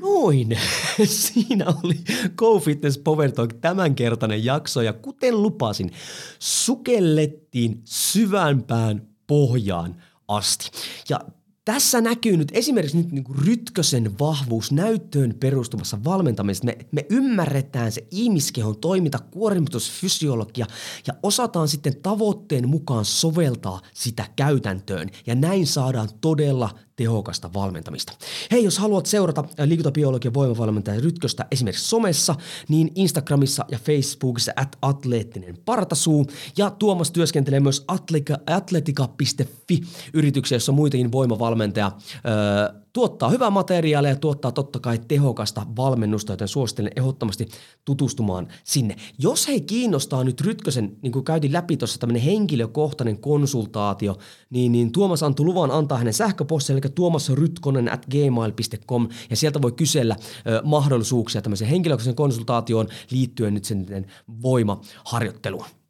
Noin, siinä oli Go Fitness Power Talk tämänkertainen jakso ja kuten lupasin, sukellettiin syvämpään pohjaan asti. Ja tässä näkyy nyt esimerkiksi nyt niin Rytkösen vahvuus näyttöön perustuvassa valmentamisessa. Me, me ymmärretään se ihmiskehon toiminta, kuormitusfysiologia ja osataan sitten tavoitteen mukaan soveltaa sitä käytäntöön. Ja näin saadaan todella tehokasta valmentamista. Hei, jos haluat seurata liikuntabiologian voimavalmentaja Rytköstä esimerkiksi somessa, niin Instagramissa ja Facebookissa at atleettinen partasuu. Ja Tuomas työskentelee myös atletica.fi yrityksessä, jossa on muitakin voimavalmentaja. Öö, tuottaa hyvää materiaalia ja tuottaa totta kai tehokasta valmennusta, joten suosittelen ehdottomasti tutustumaan sinne. Jos hei kiinnostaa nyt Rytkösen, niin kuin käytiin läpi tuossa tämmöinen henkilökohtainen konsultaatio, niin, niin Tuomas antoi luvan antaa hänen sähköpostiin, eli tuomasrytkonen at gmail.com, ja sieltä voi kysellä ö, mahdollisuuksia tämmöiseen henkilökohtaisen konsultaatioon liittyen nyt sen voimaharjoitteluun.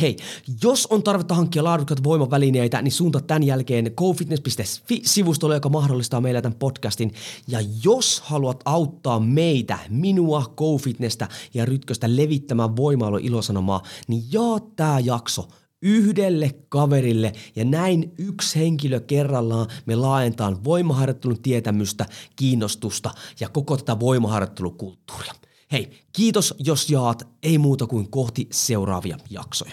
Hei, jos on tarvetta hankkia laadukkaita voimavälineitä, niin suunta tämän jälkeen gofitness.fi-sivustolle, joka mahdollistaa meille tämän podcastin. Ja jos haluat auttaa meitä, minua, GoFitnessä ja Rytköstä levittämään voimailu ilosanomaa, niin jaa tämä jakso yhdelle kaverille ja näin yksi henkilö kerrallaan me laajentaan voimaharjoittelun tietämystä, kiinnostusta ja koko tätä voimaharjoittelukulttuuria. Hei, kiitos jos jaat, ei muuta kuin kohti seuraavia jaksoja.